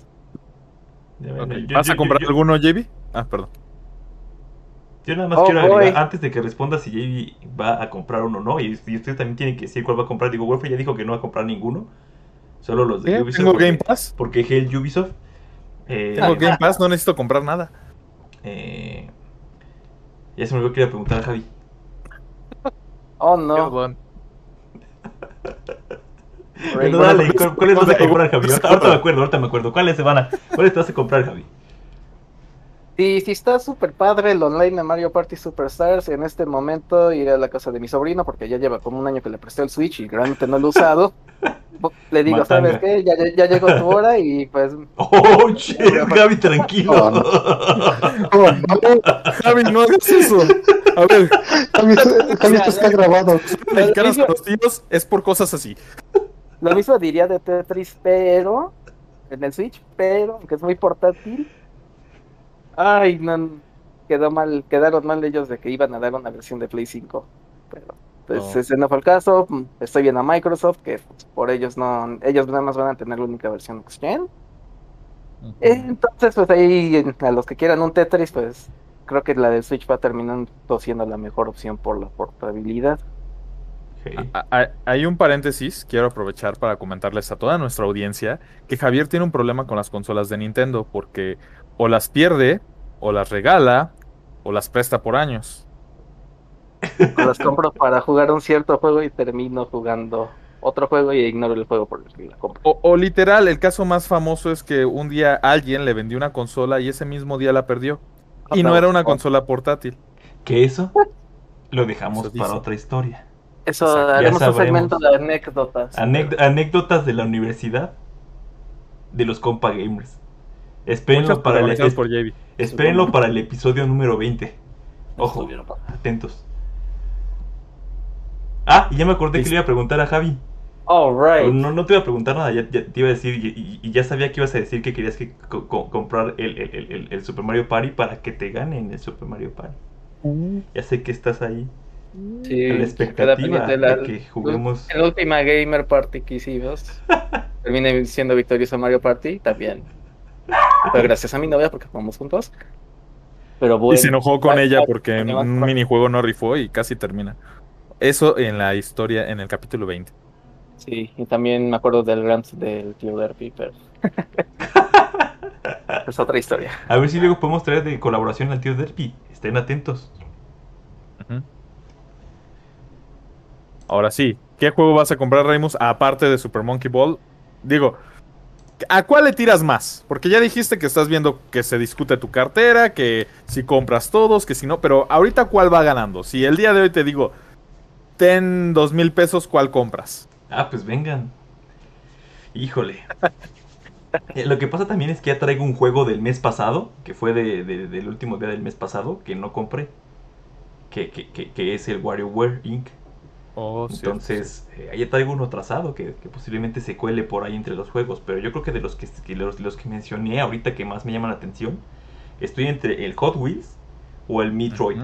Yo- ¿Vas yo- a comprar yo- alguno, JB? Ah, perdón. Yo nada más Oh, quiero boy. agregar, antes de que responda si JB va a comprar uno o no, y, y usted también tiene que decir cuál va a comprar. Digo, Wolfer ya dijo que no va a comprar ninguno. Solo los de. Ubisoft. ¿Tengo porque, Game Pass? Porque es el Ubisoft. Eh, Tengo Game Pass, no necesito comprar nada. eh, ya se me olvidó que iba a preguntar a Javi. Oh, no. Perdón. Bueno, dale, ¿cuál- ¿cuáles vas a comprar, Javi? pues, Ahorita me acuerdo, ahorita me acuerdo. ¿Cuáles se van a, ¿Cuáles te vas a comprar, Javi? Sí, sí está súper padre el online de Mario Party Superstars. En este momento iré a la casa de mi sobrino porque ya lleva como un año que le presté el Switch y realmente no lo he usado. Le digo. ¿sabes qué? Ya, ya, llegó tu hora y pues... Oh, shit, Javi, tranquilo. Oh, Oh, no, Javi, no hagas eso. A ver, Javi, Javi, esto está grabado. mexicanos con los tíos es por cosas así. Lo mismo diría de Tetris, pero... En el Switch, pero... Que es muy portátil. Ay, no... Quedó mal, quedaron mal ellos de que iban a dar una versión de Play 5. Pero... Pues No. ese no fue el caso. Estoy viendo a Microsoft, que por ellos no... Ellos nada más van a tener la única versión Next Gen. Entonces, pues ahí a los que quieran un Tetris, pues creo que la del Switch va terminando siendo la mejor opción por la portabilidad. Ok. A- a- Hay un paréntesis, quiero aprovechar para comentarles a toda nuestra audiencia que Javier tiene un problema con las consolas de Nintendo porque o las pierde, o las regala, o las presta por años. O las compro para jugar un cierto juego y termino jugando otro juego y ignoro el juego por el que la compro. O, o literal, el caso más famoso es que un día alguien le vendió una consola y ese mismo día la perdió. Y no era una consola portátil. Que eso lo dejamos Eso para otra historia. Eso, Exacto. Haremos un segmento de anécdotas. Anec- anécdotas de la universidad de los compa gamers. Espérenlo Muchas para, el, protagonizadas es- por JB. espérenlo para el episodio número 20. Ojo, atentos. Ah, y ya me acordé que le iba a preguntar a Javi. Alright. No, no te iba a preguntar nada, ya, ya te iba a decir y, y- y ya sabía que ibas a decir que querías que co- co- comprar el, el- el- el- el Super Mario Party para que te ganen el Super Mario Party. Ya sé que estás ahí, Sí, a la expectativa la- de que juguemos. La última Gamer Party que hicimos, terminé siendo victorioso Mario Party también. Fue gracias a mi novia porque jugamos juntos. Pero bueno. Y se enojó con ella porque en un minijuego no rifó y casi termina. Eso en la historia, en el capítulo 20. Sí, y también me acuerdo del rant del tío Derpy, pero. es otra historia. A ver si luego podemos traer de colaboración al tío Derpy. Estén atentos. Ahora sí, ¿qué juego vas a comprar, Raimus? Aparte de Super Monkey Ball. Digo, ¿a cuál le tiras más? Porque ya dijiste que estás viendo que se discute tu cartera, que si compras todos, que si no, pero ahorita ¿cuál va ganando? Si el día de hoy te digo, ten dos mil pesos, ¿cuál compras? Ah, pues vengan. Híjole. Eh, Lo que pasa también es que ya traigo un juego del mes pasado, que fue de- de- del último día del mes pasado, que no compré. Que- que es el WarioWare Inc. Oh, cierto, Entonces, eh, ahí traigo uno trazado que, que posiblemente se cuele por ahí entre los juegos. Pero yo creo que de los que, que los, los que mencioné ahorita que más me llaman la atención, estoy entre el Hot Wheels o el Metroid.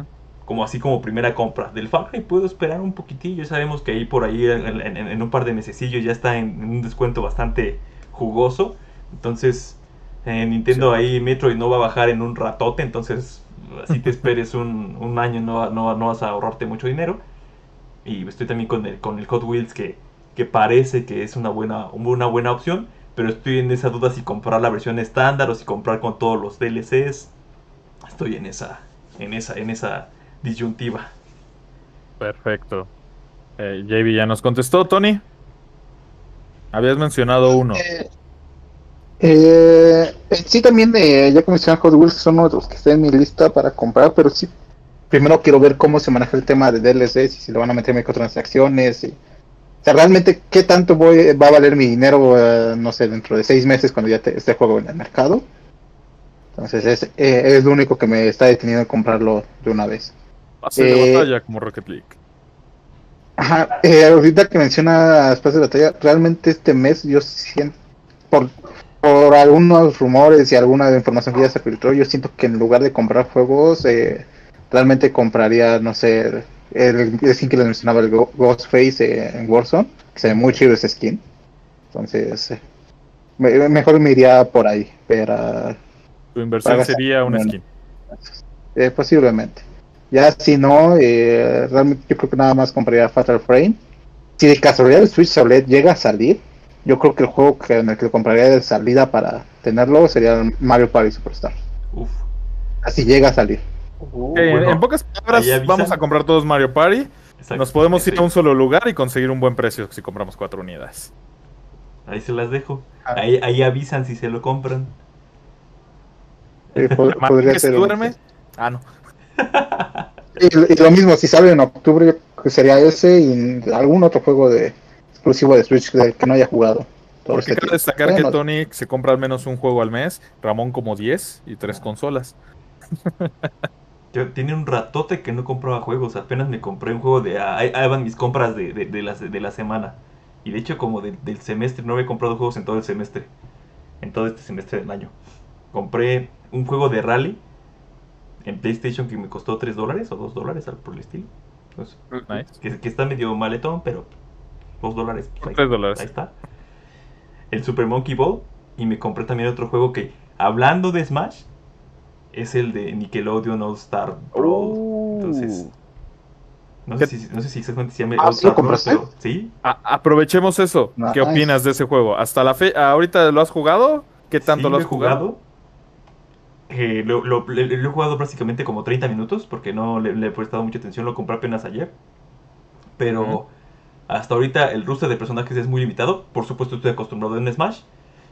Como así como primera compra. Del Far Cry puedo esperar un poquitillo. Sabemos que ahí por ahí en, en- en un par de mesecillos ya está en, en un descuento bastante jugoso. Entonces, eh, Nintendo ahí Metroid no va a bajar en un ratote. Entonces, así te esperes un, un año, no, va- no, va- no vas a ahorrarte mucho dinero. Y estoy también con el, con el Hot Wheels que, que parece que es una buena, una buena opción. Pero estoy en esa duda si comprar la versión estándar o si comprar con todos los DLCs. Estoy en esa, en esa, en esa disyuntiva. Perfecto. Eh, JB ya nos contestó, Tony. Habías mencionado uno. Eh, eh, eh, sí, también, eh, ya que mencioné Hot Wheels, son uno de los que está en mi lista para comprar, pero sí, primero quiero ver cómo se maneja el tema de DLCs y si le van a meter microtransacciones. Y, o sea, realmente, ¿qué tanto voy, va a valer mi dinero, eh, no sé, dentro de seis meses cuando ya te- esté juego en el mercado? Entonces, es, eh, es lo único que me está deteniendo en comprarlo de una vez. Pase de eh, batalla como Rocket League. Ajá, eh, ahorita que mencionas Pase de Batalla, realmente este mes yo siento, por, por algunos rumores y alguna información que ya se filtró, yo siento que en lugar de comprar juegos, eh, realmente compraría, no sé, el, el skin que les mencionaba, el Ghostface eh, en Warzone, que se ve muy chido ese skin. Entonces, eh, me- mejor me iría por ahí, pero Tu inversión sería un bueno. skin. eh, posiblemente. Ya si no, eh, realmente yo creo que nada más compraría Fatal Frame. Si de casualidad el Switch OLED llega a salir, yo creo que el juego que, en el que compraría de salida para tenerlo sería Mario Party Superstar. Uf. Así llega a salir. Uh, en pocas palabras, vamos a comprar todos Mario Party. Nos podemos ir a un solo lugar y conseguir un buen precio si compramos cuatro unidades. Ahí se las dejo. Ah. Ahí, ahí avisan si se lo compran. podría ser. Duerme? Ah, no. y, lo mismo, si sale en octubre, sería ese y algún otro juego de exclusivo de Switch que no haya jugado. Porque quiero destacar que Tony se compra al menos un juego al mes, Ramón como 10 y tres consolas. Yo tiene un ratote que no compraba juegos, apenas me compré un juego de... Ahí, van mis compras de, de, la, de la semana. Y de hecho como del semestre, no había comprado juegos en todo el semestre. En todo este semestre del año. Compré un juego de rally en PlayStation que me costó 3 dólares o 2 dólares por el estilo. Pues, que, está medio maletón, pero 2 dólares. Pues ahí, dólares. Ahí está. El Super Monkey Ball. Y me compré también otro juego que, hablando de Smash, es el de Nickelodeon All Star Brawl. Entonces, no sé, si, no sé si exactamente se llama ah, All Star Brawl, pero, ¿sí? aprovechemos eso. ¿Qué opinas de ese juego? ¿Hasta la fe ahorita lo has jugado? ¿Qué tanto lo has jugado? Eh, lo, he jugado prácticamente como 30 minutos porque no le, he prestado mucha atención, lo compré apenas ayer. Pero hasta ahorita el roster de personajes es muy limitado. Por supuesto estoy acostumbrado en Smash.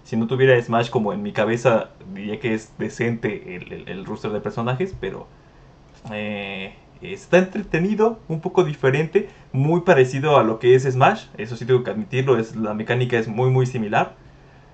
Si no tuviera Smash como en mi cabeza, diría que es decente el, el, roster de personajes, pero eh, está entretenido, un poco diferente, muy parecido a lo que es Smash. Eso sí tengo que admitirlo, es, la mecánica es muy muy similar.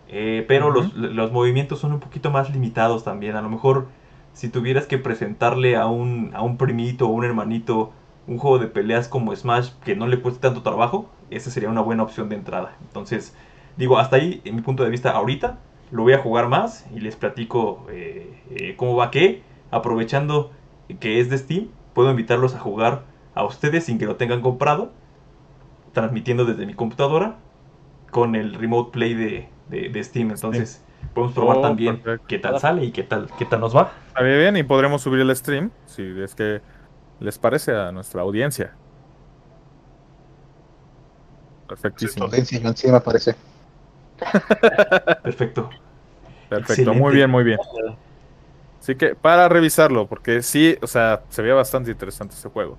Eh, pero los, los, movimientos son un poquito más limitados también. A lo mejor si tuvieras que presentarle a un, a un primito o un hermanito un juego de peleas como Smash que no le cueste tanto trabajo, esa sería una buena opción de entrada. Entonces, digo, hasta ahí, en mi punto de vista, ahorita lo voy a jugar más y les platico eh, eh, cómo va qué. Aprovechando que es de Steam, puedo invitarlos a jugar a ustedes sin que lo tengan comprado, transmitiendo desde mi computadora con el Remote Play de, de, Steam. Entonces, podemos probar oh, también qué tal sale y qué tal, qué tal nos va. Está bien, y podremos subir el stream si es que les parece a nuestra audiencia. Perfectísimo. Sí, me parece. Perfecto. Perfecto, muy bien, muy bien. Así que para revisarlo, porque sí, o sea, se veía bastante interesante ese juego.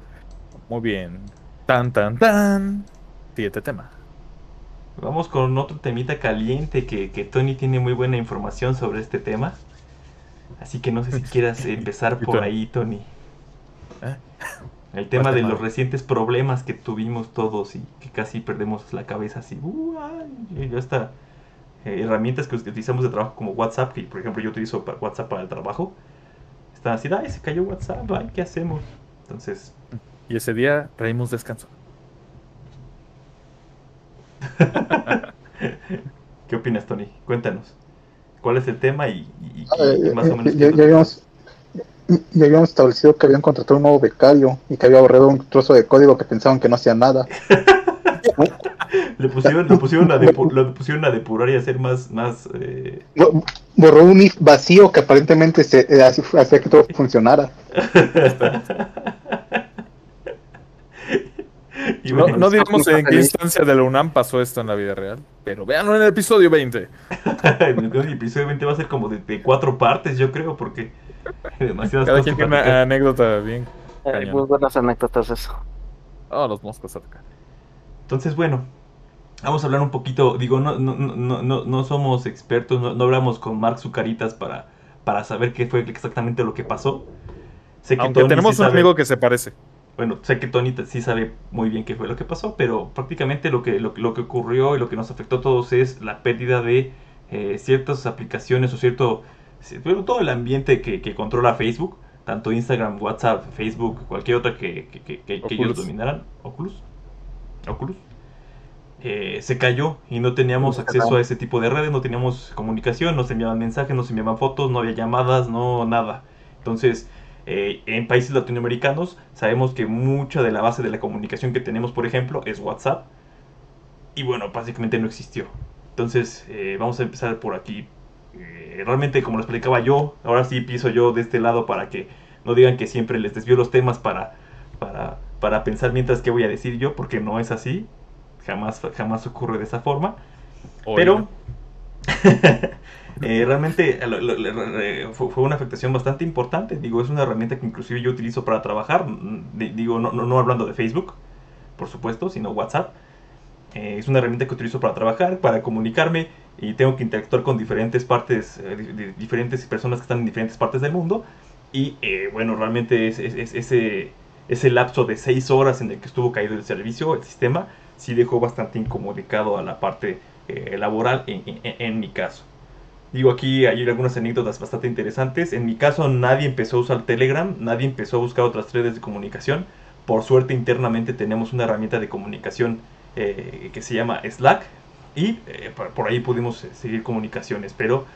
Muy bien. Tan, tan, tan. Siguiente tema. Vamos con otro temita caliente que, que Tony tiene muy buena información sobre este tema. Así que no sé si quieras empezar por ahí, Tony. ¿Eh? El tema de los recientes problemas que tuvimos todos y que casi perdemos la cabeza así. Uh, yo hasta eh, herramientas que utilizamos de trabajo como WhatsApp, que por ejemplo yo utilizo para WhatsApp para el trabajo, están así, ay, se cayó WhatsApp, ay, ¿qué hacemos? Entonces... Y ese día traímos descanso. ¿Qué opinas, Tony? Cuéntanos. ¿Cuál es el tema y, más o menos... Ya, habíamos, ya, habíamos, establecido que habían contratado un nuevo becario y que había borrado un trozo de código que pensaban que no hacía nada. le, pusieron, le, pusieron a pusieron a depurar y hacer más... más eh... Borró un if vacío que aparentemente se, eh, hacía que todo funcionara. no, no diremos en qué instancia de la UNAM pasó esto en la vida real, pero véanlo en el episodio 20. el episodio 20 va a ser como de, cuatro partes, yo creo, porque demasiadas Cada quien tiene una anécdota bien. Eh, muy buenas anécdotas eso. Oh, los moscos acá. Entonces, bueno, vamos a hablar un poquito. Digo, no, no, no, no, no somos expertos, no, hablamos con Mark Zucaritas para, para saber qué fue exactamente lo que pasó. Sé que Aunque tenemos un amigo que se parece bueno, sé que Tony sí sabe muy bien qué fue lo que pasó, pero prácticamente lo que, lo, que ocurrió y lo que nos afectó a todos es la pérdida de eh, ciertas aplicaciones o cierto, todo el ambiente que, controla Facebook, tanto Instagram, WhatsApp, Facebook, cualquier otra que, que ellos dominaran, Oculus, Oculus, eh, se cayó y no teníamos acceso a ese tipo de redes, no teníamos comunicación, no se enviaban mensajes, no se enviaban fotos, no había llamadas, no nada. Entonces, eh, en países latinoamericanos sabemos que mucha de la base de la comunicación que tenemos, por ejemplo, es WhatsApp. Y bueno, básicamente no existió. Entonces, eh, vamos a empezar por aquí. Realmente, como lo explicaba yo, ahora sí pienso yo de este lado para que no digan que siempre les desvío los temas para, para, para pensar mientras qué voy a decir yo, porque no es así. Jamás, jamás ocurre de esa forma. Pero eh, realmente fue, una afectación bastante importante. Digo, es una herramienta que inclusive yo utilizo para trabajar. Digo, no, no, hablando de Facebook, por supuesto, sino WhatsApp. Eh, es una herramienta que utilizo para trabajar, para comunicarme y tengo que interactuar con diferentes partes, eh, diferentes personas que están en diferentes partes del mundo. Y bueno, realmente es, ese, ese lapso de seis horas en el que estuvo caído el servicio, el sistema, sí dejó bastante incomodicado a la parte eh, laboral en, mi caso. Digo, aquí hay algunas anécdotas bastante interesantes. En mi caso nadie empezó a usar Telegram, nadie empezó a buscar otras redes de comunicación. Por suerte internamente tenemos una herramienta de comunicación eh, que se llama Slack y eh, por ahí pudimos seguir comunicaciones, pero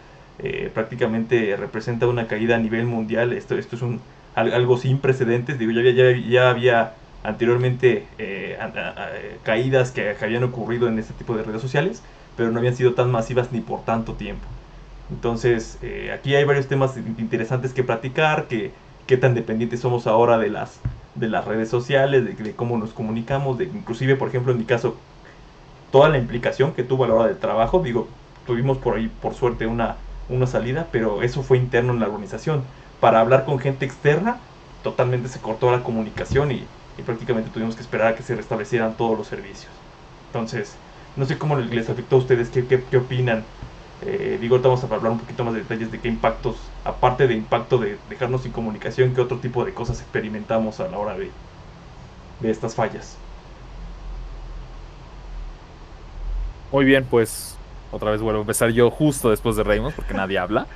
prácticamente representa una caída a nivel mundial. Esto, esto es un, algo sin precedentes. Digo, ya, ya, ya había anteriormente caídas que habían ocurrido en este tipo de redes sociales, pero no habían sido tan masivas ni por tanto tiempo. Entonces, eh, aquí hay varios temas interesantes que platicar, que qué tan dependientes somos ahora de las, de las redes sociales, de, cómo nos comunicamos, de inclusive, por ejemplo, en mi caso, toda la implicación que tuvo a la hora del trabajo, digo, tuvimos por ahí, por suerte, una, una salida, pero eso fue interno en la organización. Para hablar con gente externa, totalmente se cortó la comunicación y, y prácticamente tuvimos que esperar a que se restablecieran todos los servicios. Entonces, no sé cómo les afectó a ustedes, qué, qué, opinan. Eh, digo, ahorita vamos a hablar un poquito más de detalles de qué impactos, aparte de impacto de dejarnos sin comunicación, qué otro tipo de cosas experimentamos a la hora de, de estas fallas. Muy bien, pues otra vez vuelvo a empezar yo justo después de Raymond, porque nadie habla.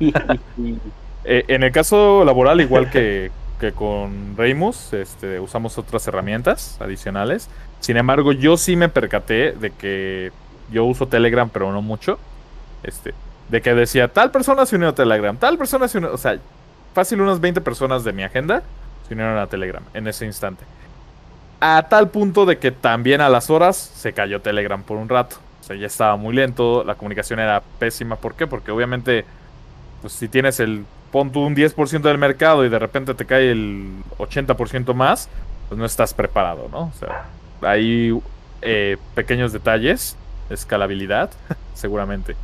Eh, en el caso laboral, igual que, con Reimus, este, usamos otras herramientas adicionales. Sin embargo, yo sí me percaté de que yo uso Telegram, pero no mucho. Este, de que decía, tal persona se unió a Telegram, tal persona se unió. O sea, fácil unas 20 personas de mi agenda se unieron a Telegram en ese instante. A tal punto de que también a las horas se cayó Telegram por un rato. O sea, ya estaba muy lento, la comunicación era pésima. ¿Por qué? Porque obviamente, pues si tienes el, pon tú un 10% del mercado y de repente te cae el 80% más, pues no estás preparado, ¿no? O sea, hay eh, pequeños detalles, escalabilidad, seguramente,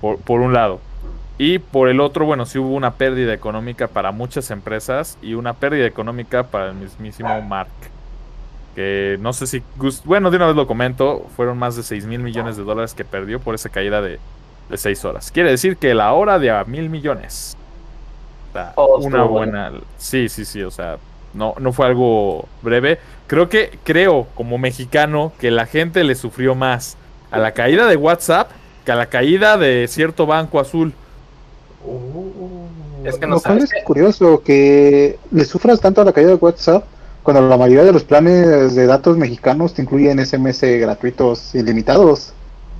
por, por, un lado. Y por el otro, bueno, sí hubo una pérdida económica para muchas empresas y una pérdida económica para el mismísimo Mark. Que no sé si... Bueno, de una vez lo comento, fueron más de 6 mil millones de dólares que perdió por esa caída de, de 6 horas. Quiere decir que la hora de a mil millones. Oh, una buena... Sí, sí, sí, o sea, no, no fue algo breve. Creo que, creo, como mexicano, que la gente le sufrió más a la caída de WhatsApp que a la caída de cierto banco azul. es que no es curioso que le sufras tanto a la caída de WhatsApp cuando la mayoría de los planes de datos mexicanos te incluyen SMS gratuitos ilimitados.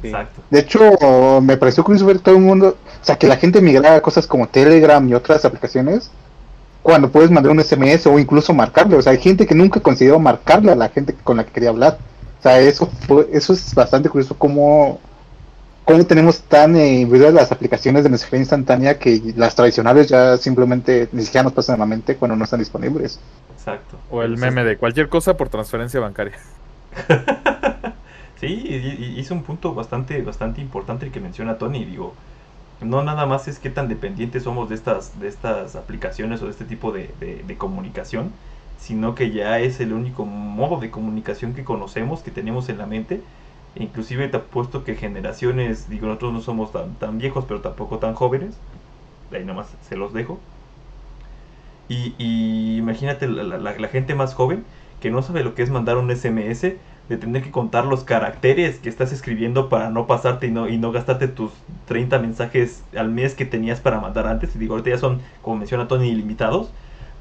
Exacto. De hecho, me pareció curioso ver todo el mundo, o sea, que la gente migrara a cosas como Telegram y otras aplicaciones cuando puedes mandar un SMS o incluso marcarle. O sea, hay gente que nunca consideró marcarle a la gente con la que quería hablar. O sea, eso, eso es bastante curioso cómo, cómo tenemos tan eh, las aplicaciones de mensajería instantánea que las tradicionales ya simplemente ni siquiera nos pasan a la mente cuando no están disponibles. Exacto. O el meme de cualquier cosa por transferencia bancaria. sí, y, un punto bastante, bastante importante el que menciona Tony. Digo, no nada más es qué tan dependientes somos de estas, de estas aplicaciones o de este tipo de, comunicación, sino que ya es el único modo de comunicación que conocemos, que tenemos en la mente. Inclusive te apuesto que generaciones, digo, nosotros no somos tan, tan viejos, pero tampoco tan jóvenes. Ahí nomás se los dejo. Y, imagínate la gente más joven que no sabe lo que es mandar un SMS de tener que contar los caracteres que estás escribiendo para no pasarte y no, y no gastarte tus 30 mensajes al mes que tenías para mandar antes. Y digo, ahorita ya son, como menciona Tony, ilimitados.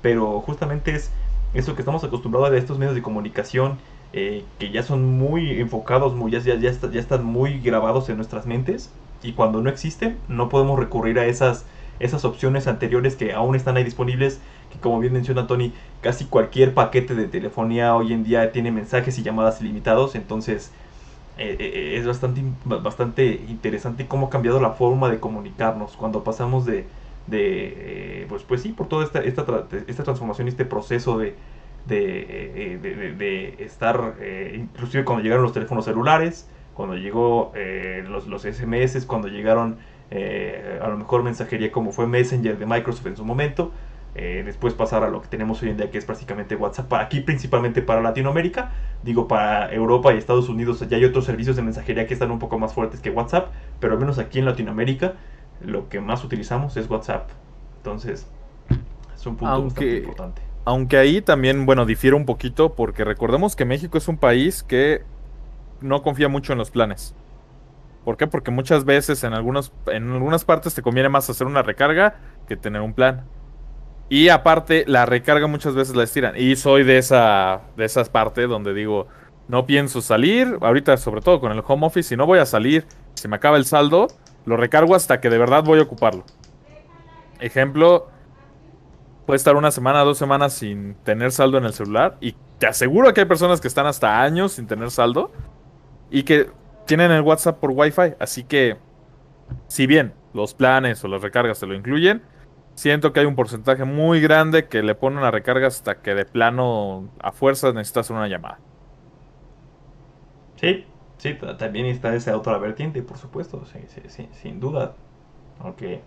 Pero justamente es eso que estamos acostumbrados a estos medios de comunicación eh, que ya son muy enfocados, muy, ya, ya, ya, ya están muy grabados en nuestras mentes. Y cuando no existen, no podemos recurrir a esas, esas opciones anteriores que aún están ahí disponibles que como bien menciona Tony, casi cualquier paquete de telefonía hoy en día tiene mensajes y llamadas ilimitados, entonces eh, eh, es bastante, bastante interesante cómo ha cambiado la forma de comunicarnos. Cuando pasamos de, de pues, pues sí, por toda esta, esta, esta transformación, este proceso de, de, de, estar, inclusive cuando llegaron los teléfonos celulares, cuando llegó los, los SMS, cuando llegaron a lo mejor mensajería como fue Messenger de Microsoft en su momento, eh, después pasar a lo que tenemos hoy en día, que es prácticamente WhatsApp, aquí principalmente para Latinoamérica, digo para Europa y Estados Unidos ya hay otros servicios de mensajería que están un poco más fuertes que WhatsApp, pero al menos aquí en Latinoamérica lo que más utilizamos es WhatsApp. Entonces, es un punto bastante importante. Aunque ahí también, bueno, difiere un poquito porque recordemos que México es un país que no confía mucho en los planes. ¿Por qué? Porque muchas veces en, algunos, en algunas partes te conviene más hacer una recarga que tener un plan. Y aparte, la recarga muchas veces la estiran. Y soy de esa de partes donde digo, no pienso salir. Ahorita, sobre todo con el home office, si no voy a salir, si me acaba el saldo, lo recargo hasta que de verdad voy a ocuparlo. Ejemplo, puede estar una semana, dos semanas sin tener saldo en el celular. Y te aseguro que hay personas que están hasta años sin tener saldo. Y que tienen el WhatsApp por Wi-Fi. Así que, si bien los planes o las recargas te lo incluyen, siento que hay un porcentaje muy grande que le pone una recarga hasta que de plano a fuerzas necesitas una llamada. Sí, sí, también está esa otra vertiente, por supuesto, sí, sí, sin duda. Aunque,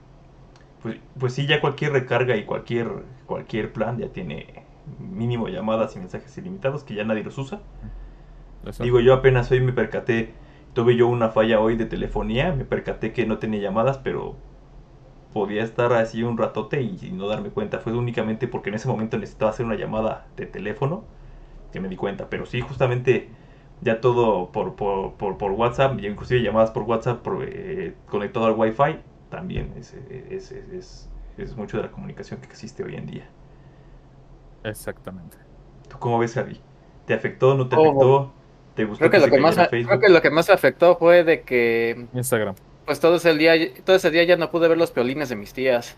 pues, pues sí, ya cualquier recarga y cualquier, cualquier plan ya tiene mínimo llamadas y mensajes ilimitados que ya nadie los usa. Digo, yo apenas hoy me percaté, tuve yo una falla hoy de telefonía, me percaté que no tenía llamadas, pero podía estar así un ratote y, no darme cuenta. Fue únicamente porque en ese momento necesitaba hacer una llamada de teléfono que me di cuenta. Pero sí, justamente ya todo por, por, por, WhatsApp, inclusive llamadas por WhatsApp eh, conectado al Wi-Fi, también es, es, es, es, mucho de la comunicación que existe hoy en día. Exactamente. ¿Tú cómo ves, Javi? ¿Te afectó? ¿No te afectó? ¿Te gustó creo que, lo que más, Creo que lo que más afectó fue de que... Instagram pues todo ese día, todo ese día ya no pude ver los piolines de mis tías.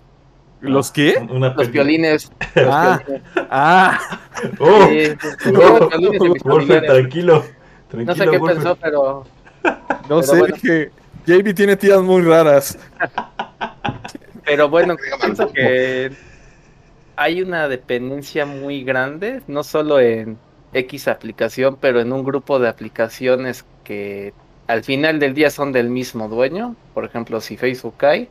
¿Los qué? los piolines. ah, ah. Oh, tranquilo, No sé qué pensó, pero. No sé, que JB tiene tías muy raras. pero bueno, pienso que hay una dependencia muy grande, no solo en X aplicación, pero en un grupo de aplicaciones que al final del día son del mismo dueño. Por ejemplo, si Facebook cae,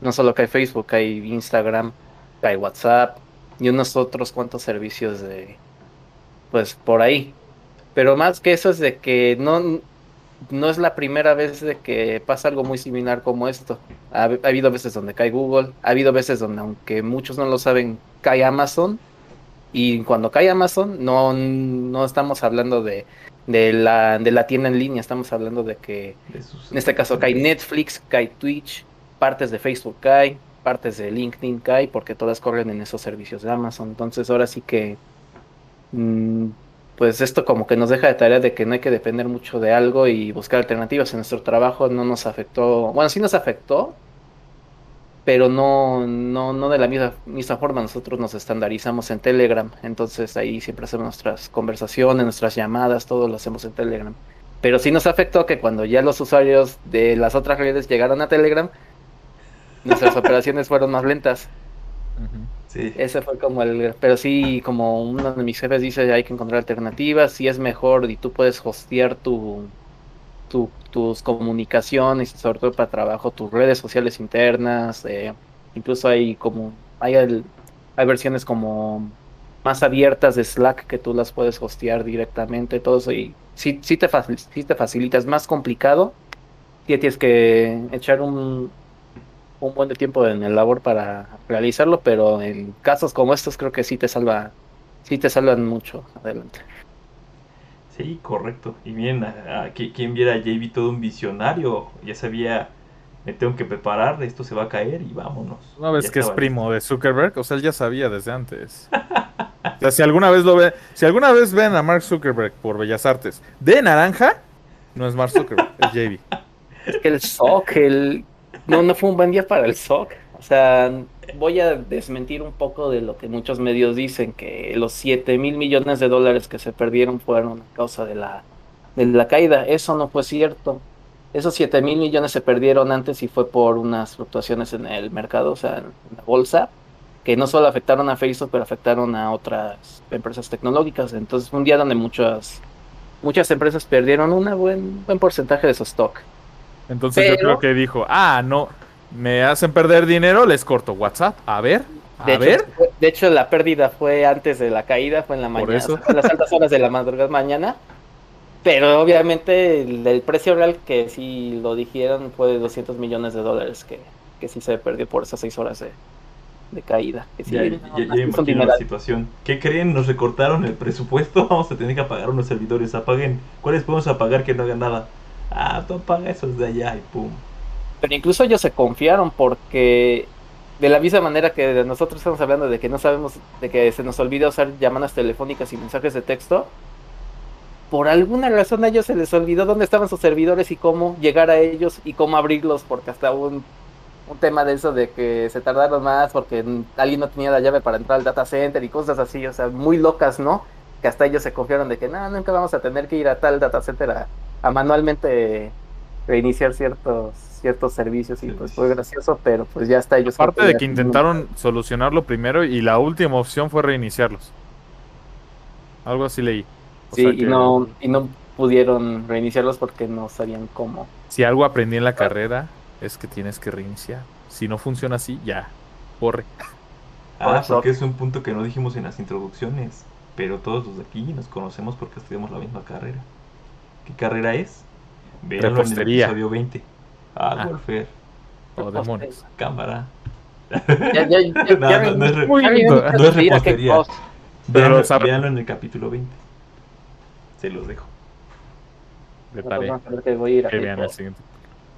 no solo cae Facebook, hay Instagram, cae WhatsApp y unos otros cuantos servicios de, pues por ahí. Pero más que eso es de que no, no es la primera vez de que pasa algo muy similar como esto. Ha, ha, habido veces donde cae Google, ha habido veces donde, aunque muchos no lo saben, cae Amazon. Y cuando cae Amazon, no, no estamos hablando de de la, de la tienda en línea. Estamos hablando de que en este caso cae Netflix, cae Twitch, partes de Facebook cae, partes de LinkedIn cae, porque todas corren en esos servicios de Amazon. Entonces ahora sí que, mm, pues esto como que nos deja de tarea de que no hay que depender mucho de algo y buscar alternativas en nuestro trabajo. No nos afectó, bueno, sí nos afectó, pero no, no, no de la misma, misma forma. Nosotros nos estandarizamos en Telegram, entonces ahí siempre hacemos nuestras conversaciones, nuestras llamadas, todo lo hacemos en Telegram. Pero sí nos afectó que cuando ya los usuarios de las otras redes llegaron a Telegram, nuestras operaciones fueron más lentas. Sí. Ese fue como el... Pero sí, como uno de mis jefes dice, hay que encontrar alternativas, si es mejor y tú puedes hostear tu, tus comunicaciones, sobre todo para trabajo, tus redes sociales internas, eh, incluso hay como, hay, hay versiones como más abiertas de Slack que tú las puedes hostear directamente, todo eso, y sí, sí, te, te facilita, es más complicado, tienes que echar un, un buen de tiempo en el labor para realizarlo, pero en casos como estos creo que sí te salva, sí te salvan mucho adelante. Sí, correcto. Y bien, a, quien viera a JB todo un visionario, ya sabía, me tengo que preparar, esto se va a caer y vámonos. Una vez que es primo de Zuckerberg, o sea, él ya sabía desde antes. o sea, si alguna vez lo ve, si alguna vez ven a Mark Zuckerberg por Bellas Artes de naranja, no es Mark Zuckerberg, es JB. Es que el SOC, el... No, no fue un buen día para el SOC. O sea, voy a desmentir un poco de lo que muchos medios dicen, que los 7 mil millones de dólares que se perdieron fueron a causa de la, de la caída. Eso no fue cierto. esos 7 mil millones se perdieron antes y fue por unas fluctuaciones en el mercado, o sea, en la bolsa, que no solo afectaron a Facebook, pero afectaron a otras empresas tecnológicas. Entonces fue un día donde muchas, muchas empresas perdieron un buen, buen porcentaje de su stock. Entonces yo creo que dijo, ah, no, me hacen perder dinero, les corto WhatsApp. A ver, a de ver. Hecho, de hecho, la pérdida fue antes de la caída, fue en la mañana, en las altas horas de la madrugada mañana. Pero obviamente el, precio real que sí lo dijeron fue de 200 millones de dólares que, que sí se perdió por esas seis horas de, de caída. Que sí, ya, ya, ya imagino la situación. ¿Qué creen? Nos recortaron el presupuesto, vamos a tener que apagar unos servidores. Apaguen. ¿Cuáles podemos apagar que no hagan nada? Ah, tú apaga esos de allá y pum. Pero incluso ellos se confiaron porque de la misma manera que nosotros estamos hablando de que no sabemos, de que se nos olvida usar llamadas telefónicas y mensajes de texto, por alguna razón a ellos se les olvidó dónde estaban sus servidores y cómo llegar a ellos y cómo abrirlos, porque hasta un, un tema de eso de que se tardaron más porque alguien no tenía la llave para entrar al data center y cosas así, o sea, muy locas, ¿no? Que hasta ellos se confiaron de que no, nunca vamos a tener que ir a tal data center a, a manualmente reiniciar ciertos ciertos servicios y pues fue gracioso, pero pues ya está ellos. Aparte de que intentaron solucionarlo primero y la última opción fue reiniciarlos. Algo así leí. O sí, que... y no y no pudieron reiniciarlos porque no sabían cómo. Si algo aprendí en la carrera es que tienes que reiniciar. Si no funciona así, ya, corre. Ah, porque es un punto que no dijimos en las introducciones, pero todos los de aquí nos conocemos porque estudiamos la misma carrera. ¿Qué carrera es? Véanlo en el episodio 20. Ah, ah. Wolfer. Oh, demonios. Cámara. Ya, ya, ya, no, no, es, re, no es repostería. Véanlo, véanlo en el capítulo 20. Se los dejo. De tarea. Que voy a ir a que vean el siguiente.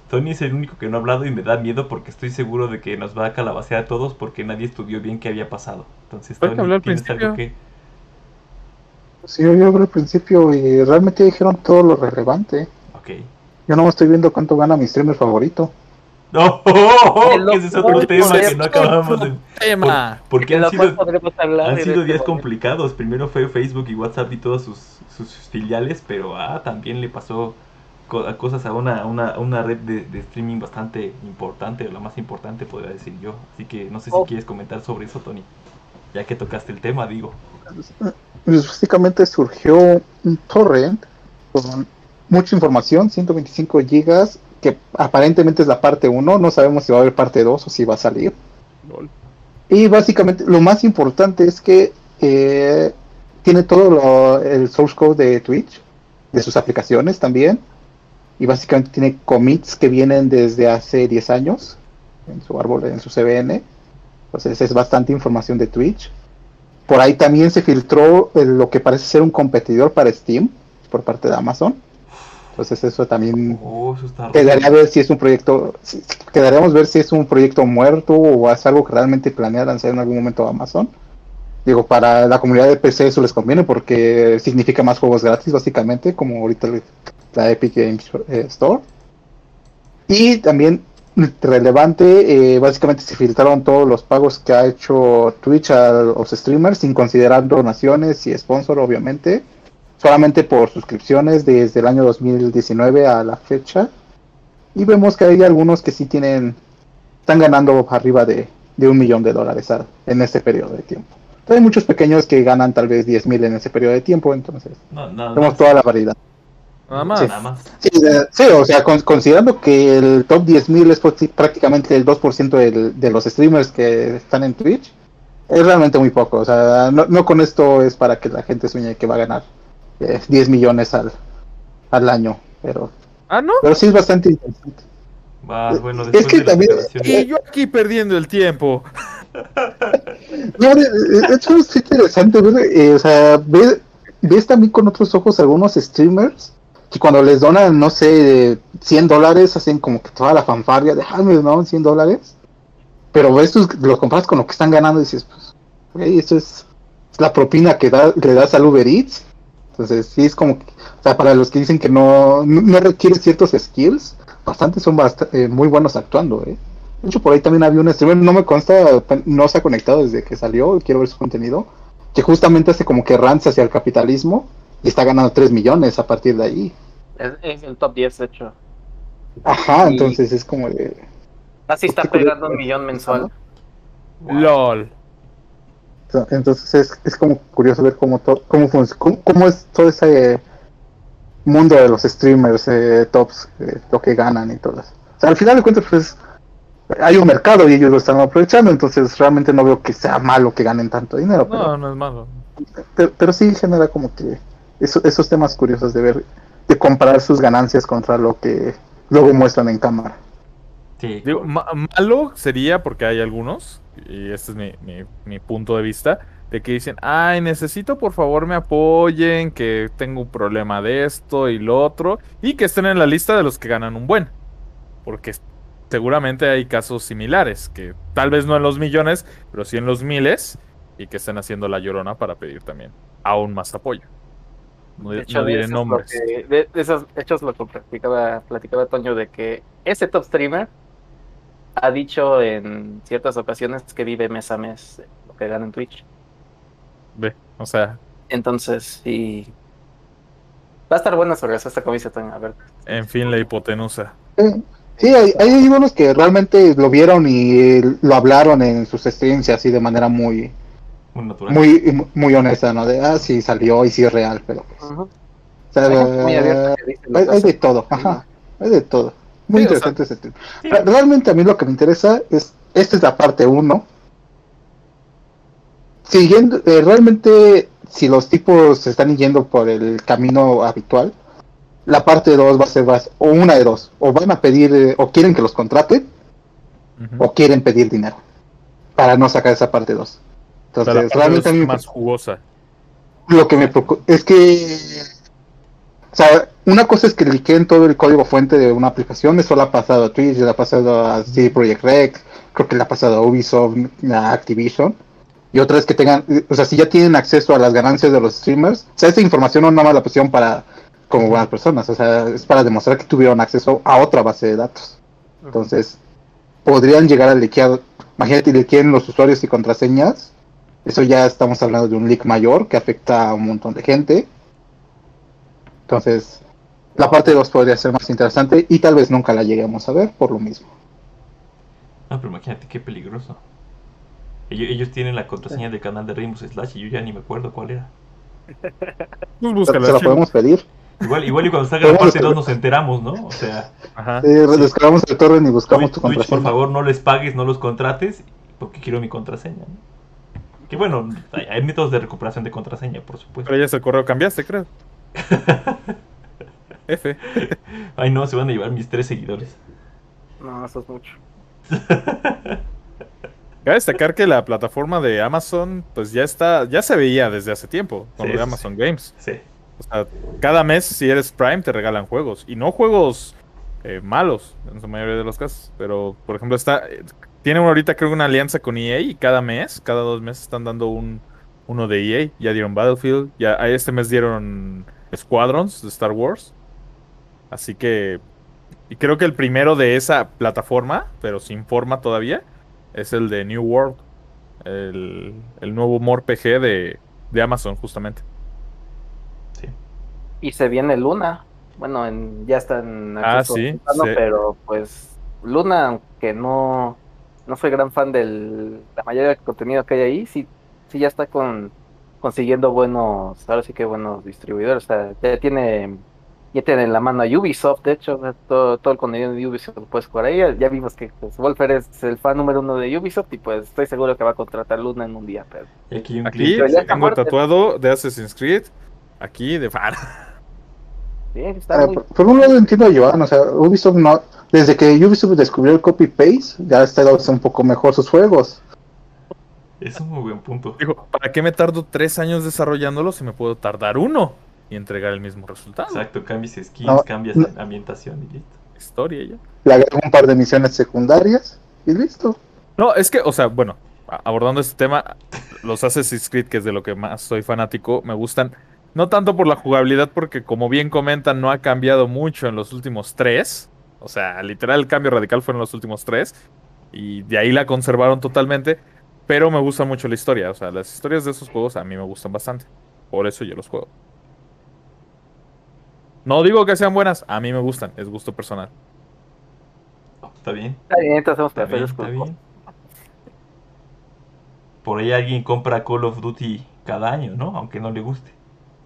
Tony es el único que no ha hablado y me da miedo porque estoy seguro de que nos va a calabacear a todos porque nadie estudió bien qué había pasado. Entonces, Tony, al ¿tienes principio? algo que...? Sí, yo hablé al principio y realmente dijeron todo lo relevante. Ok. Yo no estoy viendo cuánto gana mi streamer favorito. No, ese es otro tema que no acabamos de... Tema. Por, porque han sido, han sido este días complicados. Primero fue Facebook y WhatsApp y todas sus, sus filiales, pero ah, también le pasó cosas a una, una, una red de, de streaming bastante importante, o la más importante podría decir yo. Así que no sé si Oh. quieres comentar sobre eso, Tony. Ya que tocaste el tema, digo. Pues básicamente surgió un torrent con mucha información, 125 gigas, que aparentemente es la parte 1, no sabemos si va a haber parte 2 o si va a salir. Lol. Y básicamente lo más importante es que eh, tiene todo lo- el source code de Twitch, de sus aplicaciones también. Y básicamente tiene commits que vienen desde hace 10 años en su árbol, en su CBN. Entonces es bastante información de Twitch. Por ahí también se filtró eh, lo que parece ser un competidor para Steam por parte de Amazon. Entonces eso también Oh, eso quedaría a ver si es un proyecto, si- quedaríamos ver si es un proyecto muerto o es algo que realmente planea lanzar en algún momento Amazon. Digo, para la comunidad de PC eso les conviene porque significa más juegos gratis básicamente, como ahorita la Epic Games Store. Y también relevante, eh, básicamente se filtraron todos los pagos que ha hecho Twitch a los streamers sin considerar donaciones y sponsor obviamente solamente por suscripciones desde el año 2019 a la fecha. Y vemos que hay algunos que sí tienen, están ganando arriba de, de un millón de dólares a- en este periodo de tiempo. Entonces, hay muchos pequeños que ganan tal vez 10 mil en ese periodo de tiempo, entonces No, más. toda la variedad. Nada más. Sí. Nada más. Sí, o sea, con- considerando que el top 10 mil es prácti- prácticamente el 2% del- de los streamers que están en Twitch, es realmente muy poco. O sea, no, no con esto es para que la gente sueñe que va a ganar eh, 10 millones al, al año, pero, Ah, ¿no? pero sí es bastante interesante. Va, bueno, Es que también- Y yo aquí perdiendo el tiempo. No, es interesante ver, eh, o sea, ves, ves también con otros ojos algunos streamers que cuando les donan, no sé, 100 dólares, hacen como que toda la fanfarria de, ah, me donaron 100 dólares. Pero ves, tus- los comparas con lo que están ganando y dices, pues, güey, eso es la propina que, da, que le das al Uber Eats. Entonces, sí, es como, que- o sea, para los que dicen que no, no, requiere ciertos skills, bastantes son bast- eh, muy buenos actuando, ¿eh? De hecho, por ahí también había un streamer, no me consta, no se ha conectado desde que salió, quiero ver su contenido, que justamente hace como que rants hacia el capitalismo y está ganando 3 millones a partir de ahí. Es, es el top 10, de hecho. Ajá, entonces es como de. Así está pegando un millón mensual. LOL. Entonces es, es como curioso ver cómo, to, cómo, cómo, es todo ese mundo de los streamers eh, tops, eh, lo que ganan y todo eso. O sea, al final de cuentas, pues hay un mercado y ellos lo están aprovechando, entonces realmente no veo que sea malo que ganen tanto dinero. No, no es malo. Pero, sí genera como que esos temas curiosos de ver, de comparar sus ganancias contra lo que luego muestran en cámara. Sí. Digo, malo sería porque hay algunos, y este es mi, mi, mi, punto de vista, de que dicen, ay, necesito por favor me apoyen, que tengo un problema de esto y lo otro, y que estén en la lista de los que ganan un buen. Porque seguramente hay casos similares, que tal vez no en los millones, pero sí en los miles, y que estén haciendo la llorona para pedir también aún más apoyo. No, diré nombres. de, esos hechos lo que platicaba, platicaba Toño de que ese top streamer ha dicho en ciertas ocasiones que vive mes a mes lo que gana en Twitch. Ve, o sea. Entonces, sí. Va a estar buena sobre eso esta comisión, Toño. A ver. En fin, la hipotenusa. Sí, hay, hay unos que realmente lo vieron y lo hablaron en sus streams así de manera muy muy, muy, honesta, ¿no? De, ah, sí, salió y sí es real, pero pues. O sea, hay, de todo, ajá, hay de todo. Muy interesante ese tema. Realmente a mí lo que me interesa es, esta es la parte 1. Siguiendo, eh, realmente, si los tipos se están yendo por el camino habitual, la parte 2 va a ser más, o una de dos, o van a pedir, eh, o quieren que los contraten, o quieren pedir dinero, para no sacar esa parte 2. Entonces, realmente es más jugosa. Lo que me preocupa es que, o sea, una cosa es que liqueen todo el código fuente de una aplicación, eso le ha pasado a Twitch, le ha pasado a CD Projekt Rex, creo que le ha pasado a Ubisoft, a Activision. Y otra es que tengan, o sea, si ya tienen acceso a las ganancias de los streamers, o sea, esa información no es nada más la posición para como buenas personas, o sea, es para demostrar que tuvieron acceso a otra base de datos. Entonces, podrían llegar a liquear, imagínate, liqueen los usuarios y contraseñas, eso ya estamos hablando de un leak mayor que afecta a un montón de gente. Entonces, la parte 2 podría ser más interesante y tal vez nunca la lleguemos a ver por lo mismo. No, pero imagínate qué peligroso. Ellos, tienen la contraseña del canal de Rainbow Slash y yo ya ni me acuerdo cuál era. Pues ¿Se la podemos pedir? Igual, igual y cuando salga la parte 2 nos enteramos, ¿no? O sea... Ajá. Sí, descargamos el torrent y buscamos tu contraseña. por favor, no les pagues, no los contrates, porque quiero mi contraseña, ¿no? Que bueno, hay, métodos de recuperación de contraseña, por supuesto. Pero ya es el correo cambiaste, creo. F. Ay, no, se van a llevar mis tres seguidores. No, eso es mucho. Cabe destacar que la plataforma de Amazon, pues ya está, ya se veía desde hace tiempo, con lo de Amazon Games. Sí. O sea, cada mes, si eres Prime, te regalan juegos. Y no juegos eh, malos, en su mayoría de los casos. Pero, por ejemplo, está tienen ahorita creo una alianza con EA y cada mes, cada dos meses están dando un uno de EA. Ya dieron Battlefield, ya este mes dieron Squadrons de Star Wars. Así que y creo que el primero de esa plataforma, pero sin forma todavía, es el de New World, el, el nuevo MorPG de, de Amazon justamente. Sí. Y se viene Luna. Bueno, en, ya está en ah, sí, pero pues Luna, aunque no no soy gran fan de la mayoría del contenido que hay ahí, sí, sí ya está con consiguiendo buenos, ahora sí que buenos distribuidores, o sea, ya tiene ya tiene en la mano a Ubisoft, de hecho, todo, todo el contenido de Ubisoft lo puedes jugar ahí, ya vimos que pues, Wolfer es el fan número uno de Ubisoft y pues estoy seguro que va a contratar Luna en un día, pero... Aquí, un aquí tengo tatuado de Assassin's Creed, aquí de fan. está eh, por, un lado entiendo a Joan, o sea, Ubisoft no, desde que Ubisoft descubrió el copy-paste, ya está un poco mejor sus juegos. Es un muy buen punto. Dijo, ¿para qué me tardo tres años desarrollándolo si me puedo tardar uno y entregar el mismo resultado? Exacto, cambias skins, cambias ambientación y listo. Historia ya. Le agrego un par de misiones secundarias y listo. No, es que, o sea, bueno, abordando este tema, los Assassin's Creed, que es de lo que más soy fanático, me gustan. No tanto por la jugabilidad, porque como bien comentan, no ha cambiado mucho en los últimos tres. O sea, literal el cambio radical fueron los últimos tres. Y de ahí la conservaron totalmente. Pero me gusta mucho la historia. O sea, las historias de esos juegos a mí me gustan bastante. Por eso yo los juego. No digo que sean buenas, a mí me gustan, es gusto personal. está bien. Está bien, entonces hacemos Está bien, está bien. Por ahí alguien compra Call of Duty cada año, ¿no? Aunque no le guste.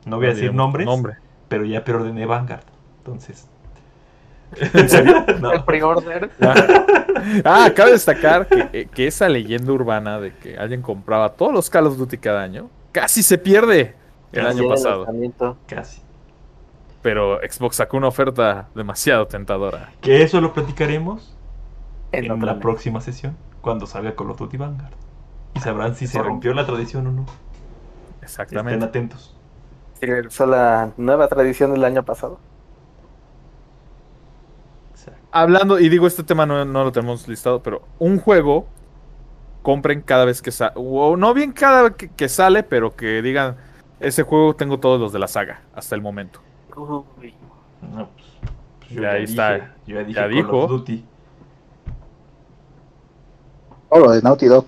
No voy a No decir nombres, Nombre. pero ya preordené Vanguard. Entonces. ¿En serio? No. El pre-order. Ah, cabe destacar que, eh, que esa leyenda urbana de que alguien compraba todos los Call of Duty cada año casi se pierde el Casi. año pasado. Casi. Pero Xbox sacó una oferta demasiado tentadora. Que eso lo platicaremos En la próxima sesión, cuando salga Call of Duty Vanguard. Y sabrán si se rompió la tradición o no. Estén Exactamente. atentos. Y regresó la nueva tradición del año pasado. Exacto. Hablando, y digo, este tema no, no lo tenemos listado, pero un juego compren cada vez que sale, o no bien cada vez que, que sale, pero que digan, ese juego tengo todos los de la saga hasta el momento. Uy. No, pues, pues yo Ya está. dije, yo ya dije Ya Call dijo. of Duty. Oh, lo de Naughty Dog.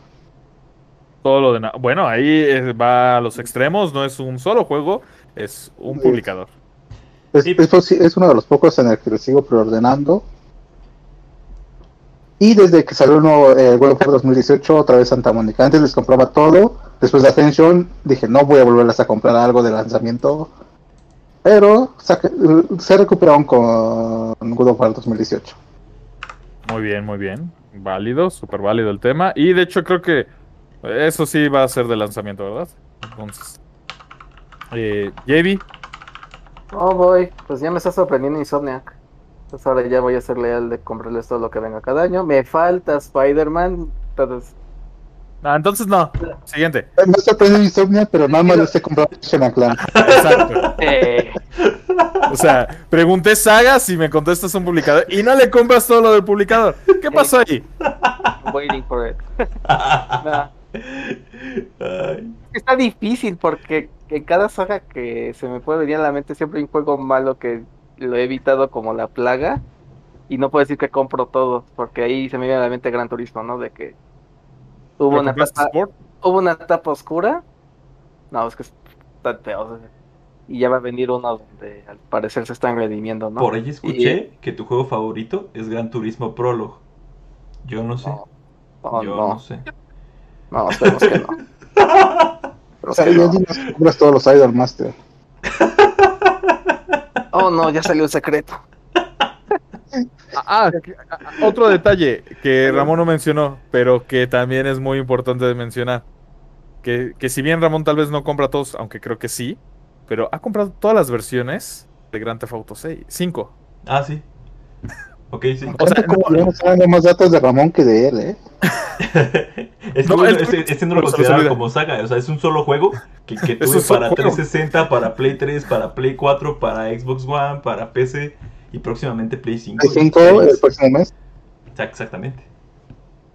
Todo lo de... na- Bueno, ahí va a los extremos, no es un solo juego, es un Sí. publicador. Es, Sí. es uno de los pocos en el que lo sigo preordenando. Y desde que salió el nuevo eh, World of War 2018, otra vez Santa Mónica. Antes les compraba todo. Después de Ascension, dije, no voy a volverlas a comprar algo de lanzamiento. Pero saque- se recuperaron con God of War 2018. Muy bien, muy bien. Válido, súper válido el tema. Y de hecho creo que eso sí va a ser de lanzamiento, ¿verdad? Entonces... Eh, JB, Oh, voy. Pues ya me está sorprendiendo Insomniac. Pues ahora ya voy a ser leal de comprarles todo lo que venga cada año. Me falta Spider-Man. Entonces, Ah, entonces no. Siguiente. Me sorprendió Insomnia, pero nada más comprado Ratchet Clank. Exacto. eh, O sea, pregunté sagas y me contestas un publicador y no le compras todo lo del publicador. ¿Qué pasó ahí? waiting for it. Está difícil porque en cada saga que se me puede venir a la mente siempre hay un juego malo que lo he evitado como la plaga. Y no puedo decir que compro todo, porque ahí se me viene a la mente Gran Turismo, ¿no? De que hubo ¿Lo una etapa, Sport? hubo una etapa oscura. No, es que está feo. o sea, Y ya va a venir uno donde al parecer se están redimiendo, ¿no? Por ahí escuché que tu juego favorito es Gran Turismo Prologue. Yo no sé. No, no, Yo no, no sé. no, esperemos que no. O sea, ya dinos que compras todos los Idol Master. Oh, no, ya salió el secreto. Ah, que- ah, otro detalle que Ramón no mencionó, pero que también es muy importante de mencionar. Que, que si bien Ramón tal vez no compra todos, aunque creo que sí, pero ha comprado todas las versiones de Grand Theft Auto 6, 5. Ah, sí. Ok, sí. O sea, como no- saben más datos de Ramón que de él, ¿eh? es que No, el- este, este no lo olvida. como saga. O sea, es un solo juego que, que Es tuve para juego. 360, para Play 3, para Play 4, para Xbox One, para PC y próximamente Play 5. Hay y 5 Series. el próximo mes. Exact- Exactamente.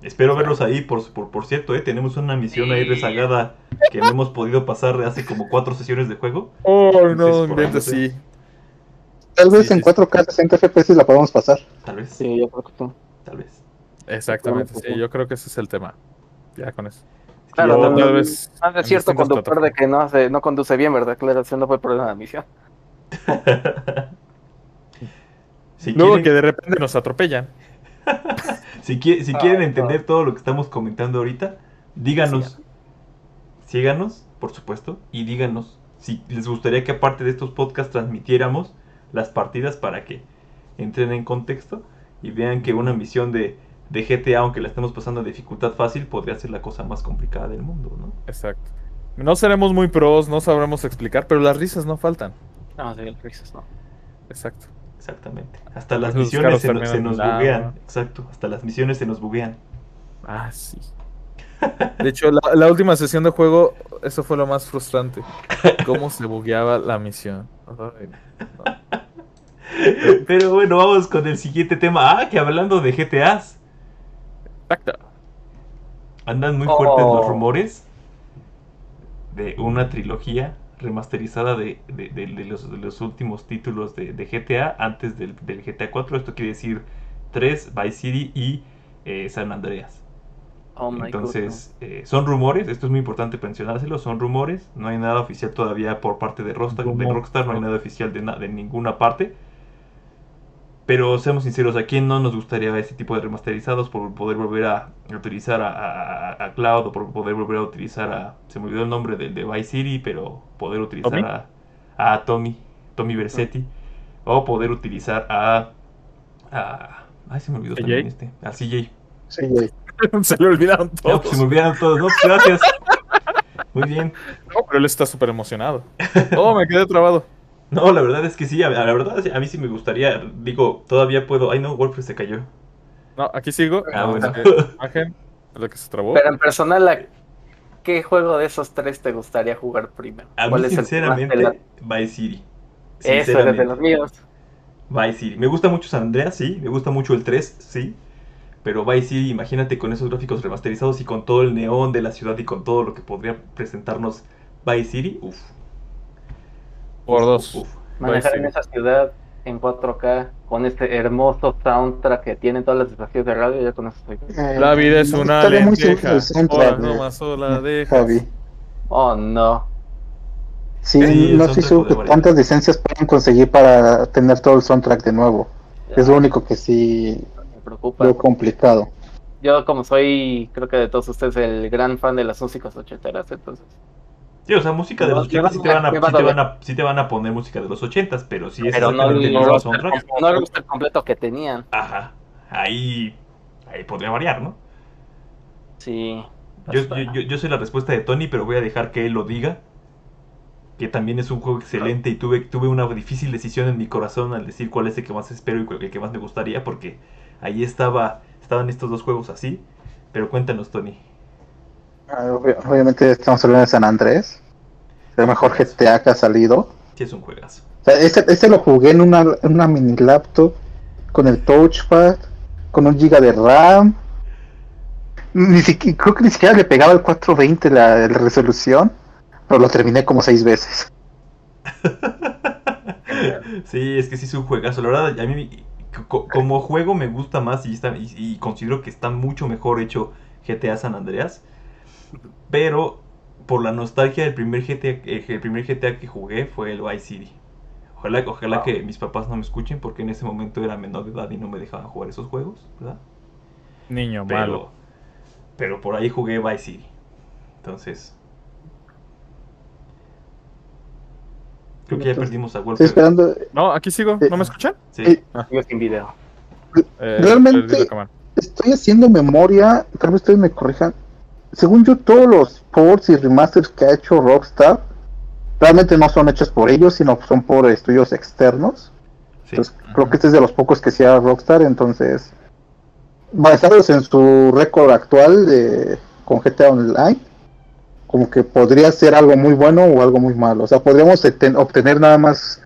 Espero verlos ahí, por, por, por cierto, ¿eh? tenemos una misión ahí rezagada que no hemos podido pasar de hace como cuatro sesiones de juego. Oh, Entonces, no, ahí, sí. Tal vez Sí, en sí, 4K 60 FPS la podemos pasar. Tal vez, Sí, yo creo que sí. tal vez. Exactamente, sí, yo creo que ese es el tema. Ya con eso. Claro, Ya tal vez Ah, es cierto conductor de que no, hace, no conduce bien, ¿verdad? Claro, ese no fue el problema de la misión. si Luego quieren, que de repente nos atropellan. si, qui- si Ah, quieren no. entender todo lo que estamos comentando ahorita, díganos. Síganos, por supuesto, y díganos si les gustaría que aparte de estos podcasts transmitiéramos las partidas para que entren en contexto y vean que una misión de, de GTA, aunque la estemos pasando a dificultad fácil, podría ser la cosa más complicada del mundo, ¿no? Exacto. No seremos muy pros, no sabremos explicar, pero las risas no faltan. No, sí, risas no. Exacto. Exactamente. Hasta las Esos misiones se, no- se terminan nos buguean. Exacto. Hasta las misiones se nos buguean. Ah, sí. De hecho, la, la última sesión de juego, eso fue lo más frustrante. Cómo se bugueaba la misión. Ay, no. Pero bueno, vamos con el siguiente tema. Ah, que hablando de GTAs, Exacto. andan muy fuertes Oh. los rumores de una trilogía remasterizada de, de- de- de los, de los últimos títulos de, de GTA antes del, del GTA 4. Esto quiere decir 3, Vice City y eh, San Andreas. Oh my Entonces, eh, son rumores, esto es muy importante mencionárselo, son rumores, no hay nada oficial todavía por parte de Rockstar, de. Rockstar no hay nada oficial de, na- de ninguna parte. Pero seamos sinceros, ¿a quién no nos gustaría ese tipo de remasterizados por poder volver a utilizar a, Cloud o por poder volver a utilizar a... Se me olvidó el nombre de, de Vice City, pero poder utilizar a, a Tommy, Tommy Versetti. O poder utilizar a... a ay, se me olvidó también este. A CJ. se le olvidaron todos. se me olvidaron todos, ¿no? Gracias. Muy bien. No, pero él está súper emocionado. Oh, me quedé trabado. No, la verdad es que sí, la verdad a mí sí me gustaría, digo, todavía puedo, ay no, Wolf se cayó. No, aquí sigo. Ah, bueno. Imagen, lo que se trabó. Pero en personal, ¿qué juego de esos tres te gustaría jugar primero? A mí, sinceramente, Vice City. Eso es de los míos. Vice City. Me gusta mucho San Andreas, sí. Me gusta mucho el 3, sí. Pero Vice City, imagínate con esos gráficos remasterizados y con todo el neón de la ciudad y con todo lo que podría presentarnos Vice City. Uf, por dos. Manejar en esa ciudad en 4K con este hermoso soundtrack que tiene todas las estaciones de radio, ya con eso estoy. Eh, la vida es una lenteja. no más sola Javi. Oh, no. Sí, no sé cuántas licencias pueden conseguir para tener todo el soundtrack de nuevo. Es lo único que sí me preocupa. Lo complicado. Yo como soy, creo que de todos ustedes, el gran fan de las músicas ochenteras, entonces Sí, o sea, música de los 80 sí te, van a, sí, te van a, sí te van a poner música de los 80 pero sí es pero no, el no, soundtrack. No el completo que tenían. Ajá, ahí, ahí podría variar, ¿no? Sí. Yo, yo, yo, soy la respuesta de Tony, pero voy a dejar que él lo diga. Que también es un juego excelente y tuve, tuve una difícil decisión en mi corazón al decir cuál es el que más espero y el que más me gustaría, porque ahí estaba, estaban estos dos juegos así. Pero cuéntanos, Tony. Ah, obviamente estamos hablando de San Andrés. El mejor GTA que ha salido. Sí, es un juegazo. este, este, lo jugué en una, en una mini laptop con el touchpad, con un giga de RAM. Ni siquiera, creo que ni siquiera le pegaba el 420 la, resolución, pero lo terminé como seis veces. sí, es que sí es un juegazo. La verdad, a mí como juego me gusta más y, está, y considero que está mucho mejor hecho GTA San Andreas pero por la nostalgia del primer GTA, eh, el primer GTA que jugué fue el Vice City. Ojalá, ojalá que mis papás no me escuchen porque en ese momento era menor de edad y no me dejaban jugar esos juegos, ¿verdad? Niño malo. Pero por ahí jugué Vice City. Entonces... Creo que ya perdimos a Wolf. esperando. No, aquí sigo. ¿No me escuchan? Sí. Ah. Sigo sin video. Eh, Realmente estoy haciendo memoria. Tal vez ustedes me corrijan según yo, todos los ports y remasters que ha hecho Rockstar realmente no son hechos por ellos, sino son por estudios externos. Entonces, creo que este es de los pocos que sea Rockstar. Entonces, basados en su récord actual de, con GTA Online, como que podría ser algo muy bueno o algo muy malo. O sea, podríamos obtener nada más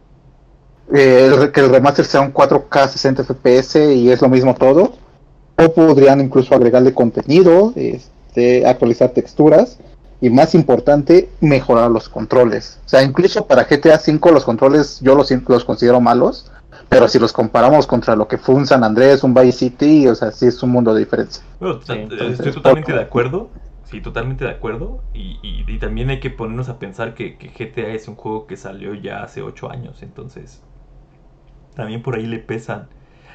eh, que el remaster sea un 4K 60 FPS y es lo mismo todo. O podrían incluso agregarle contenido. Este, actualizar texturas y más importante, mejorar los controles. O sea, incluso para GTA V los controles yo los, los considero malos, pero si los comparamos contra lo que fue un San Andrés, un Vice City, o sea, sí es un mundo de diferencia. estoy totalmente de acuerdo, sí, totalmente de acuerdo, y, y, también hay que ponernos a pensar que, que, GTA es un juego que salió ya hace 8 años, entonces también por ahí le pesan.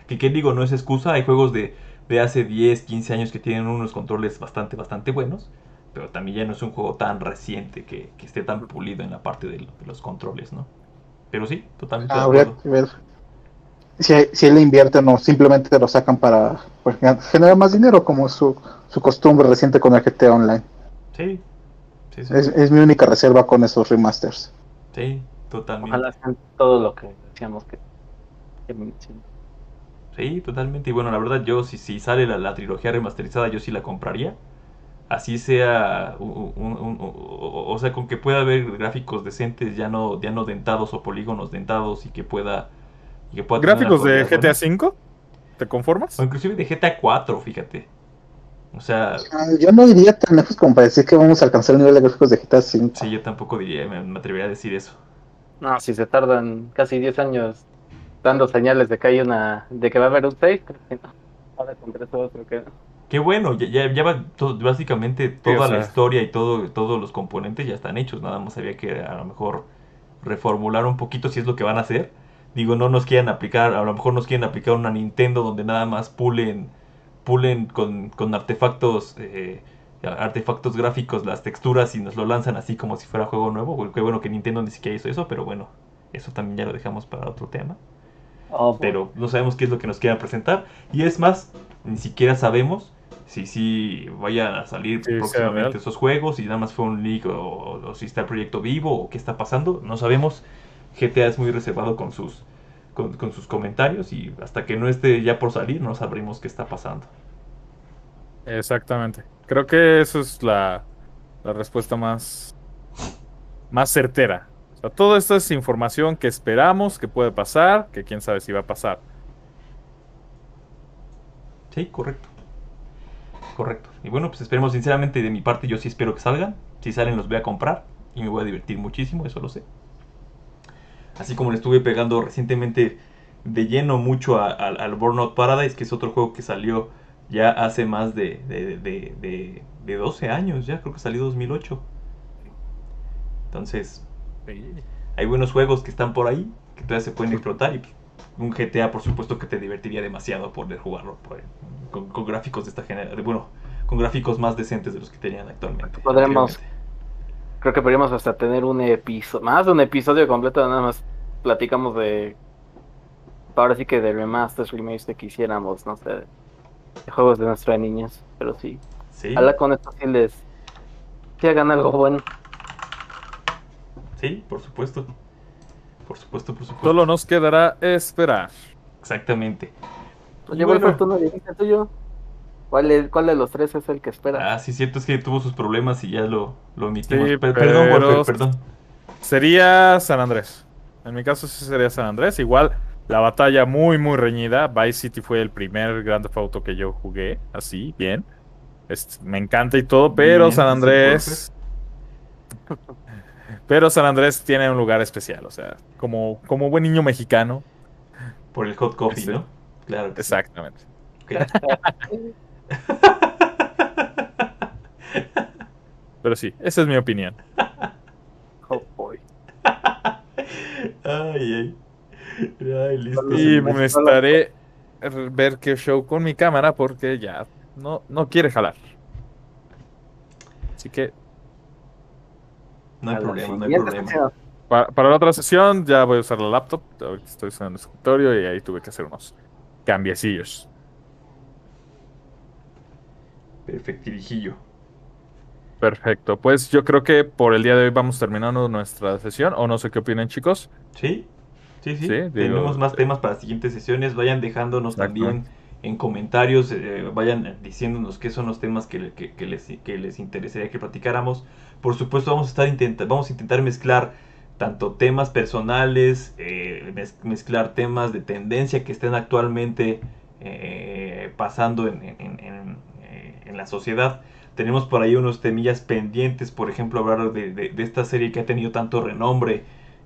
Que qué digo, no es excusa, hay juegos de de hace 10, 15 años que tienen unos controles bastante, bastante buenos, pero también ya no es un juego tan reciente que, esté tan pulido en la parte de, los controles, ¿no? Pero sí, totalmente. Habría que ver si, si él invierte o no, simplemente lo sacan para pues, generar más dinero, como su, su costumbre reciente con el GT Online. Sí, sí, sí. Es, mi única reserva con esos remasters. Sí, totalmente. Ojalá sean todo lo que decíamos que, que Sí, totalmente. Y bueno, la verdad, yo si, si sale la, trilogía remasterizada, yo sí la compraría. Así sea, o sea, con que pueda haber gráficos decentes, ya no, ya no dentados o polígonos dentados y que pueda... que pueda ¿Gráficos de GTA V? ¿Te conformas? O inclusive de GTA 4, fíjate. O sea... Ah, yo no diría tan lejos como para decir que vamos a alcanzar el nivel de gráficos de GTA V. Sí, yo tampoco diría, me, me atrevería a decir eso. No, si se tardan casi 10 años dando señales de que hay una, de que va a haber un 6, ahora Qué bueno, ya, ya, va básicamente toda la historia y todo, todos los componentes ya están hechos, nada más había que a lo mejor reformular un poquito si es lo que van a hacer, digo, no nos quieran aplicar, a lo mejor nos quieren aplicar una Nintendo donde nada más pulen, pulen con, con artefactos, eh, artefactos gráficos las texturas y nos lo lanzan así como si fuera juego nuevo. Qué bueno que Nintendo ni siquiera hizo eso, pero bueno, eso también ya lo dejamos para otro tema. Oh, pero no sabemos qué es lo que nos quieran presentar. Y es más, ni siquiera sabemos si sí vayan a salir próximamente esos juegos, si nada más fue un leak o, si está el proyecto vivo o qué está pasando. No sabemos. GTA es muy reservado con sus, con, sus comentarios y hasta que no esté ya por salir no sabremos qué está pasando. Exactamente. Creo que eso es la, la respuesta más, más certera. Todo esto es información que esperamos que puede pasar, que quién sabe si va a pasar. Sí, correcto. Correcto. Y bueno, pues esperemos sinceramente de mi parte, yo sí espero que salgan. Si salen los voy a comprar y me voy a divertir muchísimo, eso lo sé. Así como le estuve pegando recientemente de lleno mucho al Burnout Paradise, que es otro juego que salió ya hace más de, de, de, de 12 años, ya creo que salió 2008. Entonces, hay buenos juegos que están por ahí, que todavía se pueden explotar y un GTA por supuesto que te divertiría demasiado poder jugarlo con, gráficos de esta generación, bueno, con gráficos más decentes de los que tenían actualmente. Podremos, creo que podríamos hasta tener un episodio, más de un episodio completo, nada más platicamos de, ahora sí que de remasters, remakes que quisiéramos, no sé, de juegos de nuestras niñas, pero sí. Sí. con esto sí les, que hagan algo bueno. Sí, por supuesto. Por supuesto, por supuesto. Solo nos quedará esperar. Exactamente. Oye, bueno. tú no dijiste tuyo. ¿Cuál, ¿Cuál de los tres es el que espera? Ah, sí, cierto, es que tuvo sus problemas y ya lo, lo omitimos. perdón, perdón. Sería San Andrés. En mi caso sí sería San Andrés. Igual, la batalla muy, muy reñida. Vice City fue el primer Grand Theft Auto que yo jugué, así, bien. me encanta y todo, pero San Andrés... Pero San Andrés tiene un lugar especial, o sea, como, como buen niño mexicano. Por el hot coffee, ¿no? Claro. Exactamente. Pero sí, esa es mi opinión. Oh boy. ay, ay. ay listo. Y me estaré ver qué show con mi cámara porque ya no, no quiere jalar. Así que no hay problema, no hay problema. Para, la otra sesión ya voy a usar la laptop. Ahorita estoy usando el escritorio y ahí tuve que hacer unos cambiecillos. Perfectirijillo. Perfecto. Pues yo creo que por el día de hoy vamos terminando nuestra sesión. O no sé qué opinan, chicos. Sí, sí, sí. Tenemos más temas para las siguientes sesiones. Vayan dejándonos también en comentarios, eh, vayan diciéndonos qué son los temas que, les, que les interesaría que platicáramos. Por supuesto, vamos a, estar vamos a intentar mezclar tanto temas personales, eh, mezclar temas de tendencia que estén actualmente eh, pasando en, la sociedad. Tenemos por ahí unos temillas pendientes, por ejemplo, hablar de, esta serie que ha tenido tanto renombre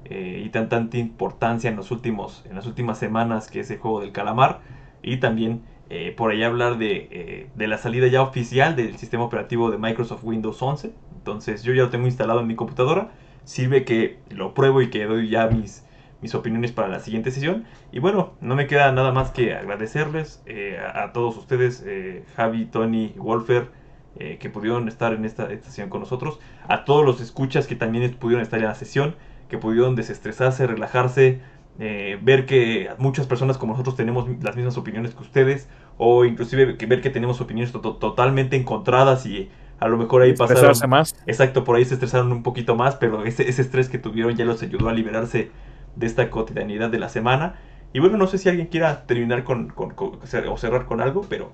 y tan, tanta importancia en, los últimos, en las últimas semanas, que es el juego del calamar y también eh, por ahí hablar eh, de, la salida ya oficial del sistema operativo de Microsoft Windows 11. Entonces yo ya lo tengo instalado en mi computadora. Sirve que lo pruebo y que doy ya mis, mis opiniones para la siguiente sesión. Y bueno, no me queda nada más que agradecerles eh, a, todos ustedes, Javi, Tony, Wolfer, que pudieron estar en esta, esta, sesión con nosotros. A todos los escuchas que también pudieron estar en la sesión, que pudieron desestresarse, relajarse, eh, ver que muchas personas como nosotros tenemos las mismas opiniones que ustedes, o inclusive que ver que tenemos opiniones totalmente encontradas y a lo mejor ahí pasaron... más. Exacto, por ahí se estresaron un poquito más, pero ese, ese estrés que tuvieron ya los ayudó a liberarse de esta cotidianidad de la semana. Y bueno, no sé si alguien quiera terminar con, o cerrar con algo, pero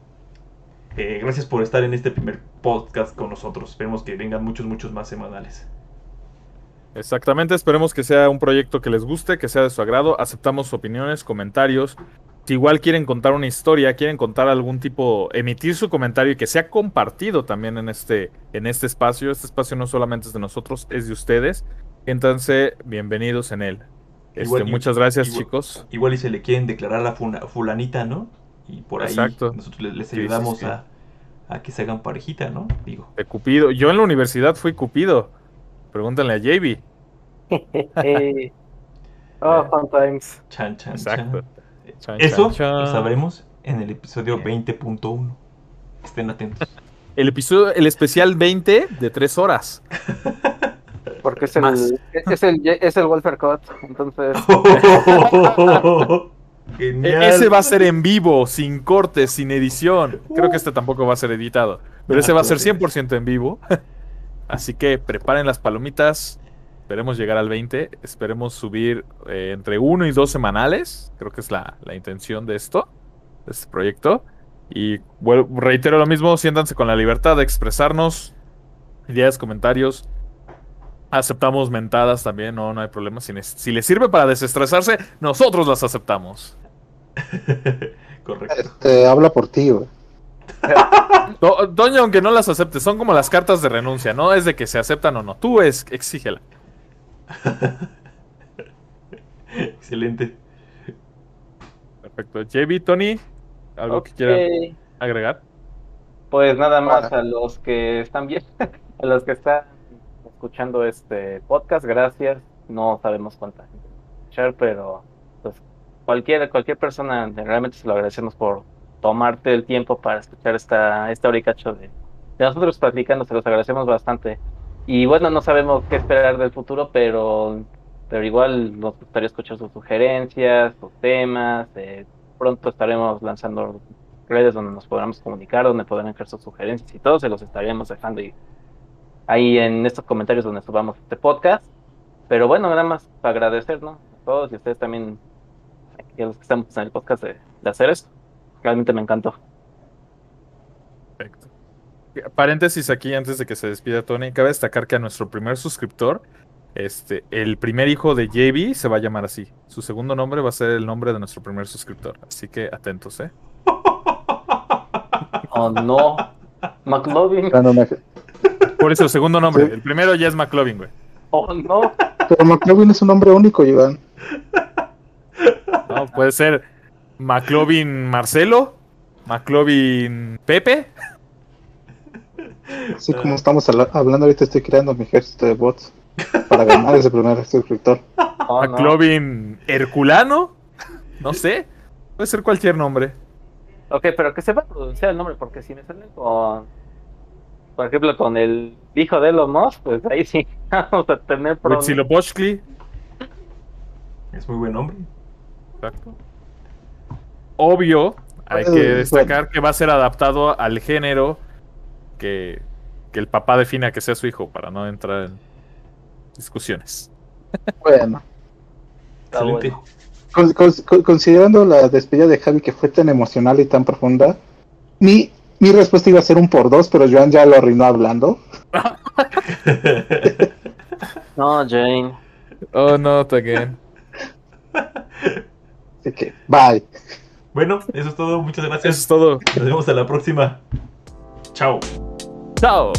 eh, gracias por estar en este primer podcast con nosotros. Esperemos que vengan muchos, muchos más semanales. Exactamente, esperemos que sea un proyecto que les guste, que sea de su agrado. Aceptamos opiniones, comentarios. Si igual quieren contar una historia, quieren contar algún tipo, emitir su comentario y que sea compartido también en este, en este espacio. Este espacio no solamente es de nosotros, es de ustedes. Entonces, bienvenidos en él. Este, muchas gracias, chicos. Igual y se le quieren declarar a fulanita, ¿no? Y por ahí nosotros les ayudamos A, a, que se hagan parejita, ¿no? Digo. De Cupido. Yo en la universidad fui Cupido. Pregúntale a JB. Oh, sometimes. Chan, chan, Exacto. chan. Chan, Eso chan, chan. lo sabremos en el episodio 20.1. Estén atentos. El episodio, el especial 20 de 3 horas. Porque es el, es el, es el Wolfer Cut. Entonces, Genial. E- Ese va a ser en vivo, sin cortes, sin edición. Creo que este tampoco va a ser editado. Pero ese va a ser 100% en vivo. Así que preparen las palomitas. Esperemos llegar al 20. Esperemos subir eh, entre uno y dos semanales. Creo que es la, la intención de esto, de este proyecto. Y reitero lo mismo, siéntanse con la libertad de expresarnos. Ideas, comentarios. Aceptamos mentadas también, no, no hay problema. Si, les sirve para desestresarse, nosotros las aceptamos. Correcto. Este, habla por ti, güey. Do- Doña, aunque no las aceptes, son como las cartas de renuncia, no es de que se aceptan o no. Tú es, exígela. Excelente. Perfecto. JB, Tony, ¿algo que quieran agregar? Pues nada más Hola. a los que están bien, a los que están escuchando este podcast, gracias. No sabemos cuánta gente va a escuchar, pero pues cualquier, cualquier persona realmente se lo agradecemos por tomarte el tiempo para escuchar esta, esta hora y cacho de, de nosotros platicando, se los agradecemos bastante. Y bueno, no sabemos qué esperar del futuro, pero, pero igual nos gustaría escuchar sus sugerencias, sus temas. eh, pronto estaremos lanzando redes donde nos podamos comunicar, donde podrán dejar sus sugerencias y todo, se los estaríamos dejando ahí, ahí en estos comentarios donde subamos este podcast. Pero bueno, nada más para agradecer, ¿no? A todos y a ustedes también, y a los que estamos en el podcast de, de hacer esto. Realmente me encantó. Perfecto. Paréntesis aquí antes de que se despida Tony, cabe destacar que a nuestro primer suscriptor, este, el primer hijo de JB se va a llamar así. Su segundo nombre va a ser el nombre de nuestro primer suscriptor. Así que atentos, ¿eh? Oh no, McLovin. Por eso, segundo nombre. Sí. El primero ya es McLovin, güey. Oh no. Pero McLovin es un nombre único, Iván. No, puede ser McLovin Marcelo, McLovin Pepe. Así como estamos habla- hablando ahorita, estoy creando mi ejército de bots para ganar ese primer suscriptor. Oh, no. McLovin Herculano. No sé. Puede ser cualquier nombre. Ok, pero que sepa pronunciar el nombre, porque si me sale con, por ejemplo, con el hijo de Elon Musk, pues ahí sí vamos a tener problemas. Es muy buen nombre. Exacto. Obvio, hay que destacar que va a ser adaptado al género que, que el papá defina que sea su hijo, para no entrar en discusiones. Bueno, Está bueno. con- con- con- considerando la despedida de Javi que fue tan emocional y tan profunda, mi, mi respuesta iba a ser un por dos, pero Joan ya lo arruinó hablando. No, Jane. Oh, no, again. Así que, bye. Bueno, eso es todo. Muchas gracias. Eso es todo. Nos vemos a la próxima. Chao. Chao.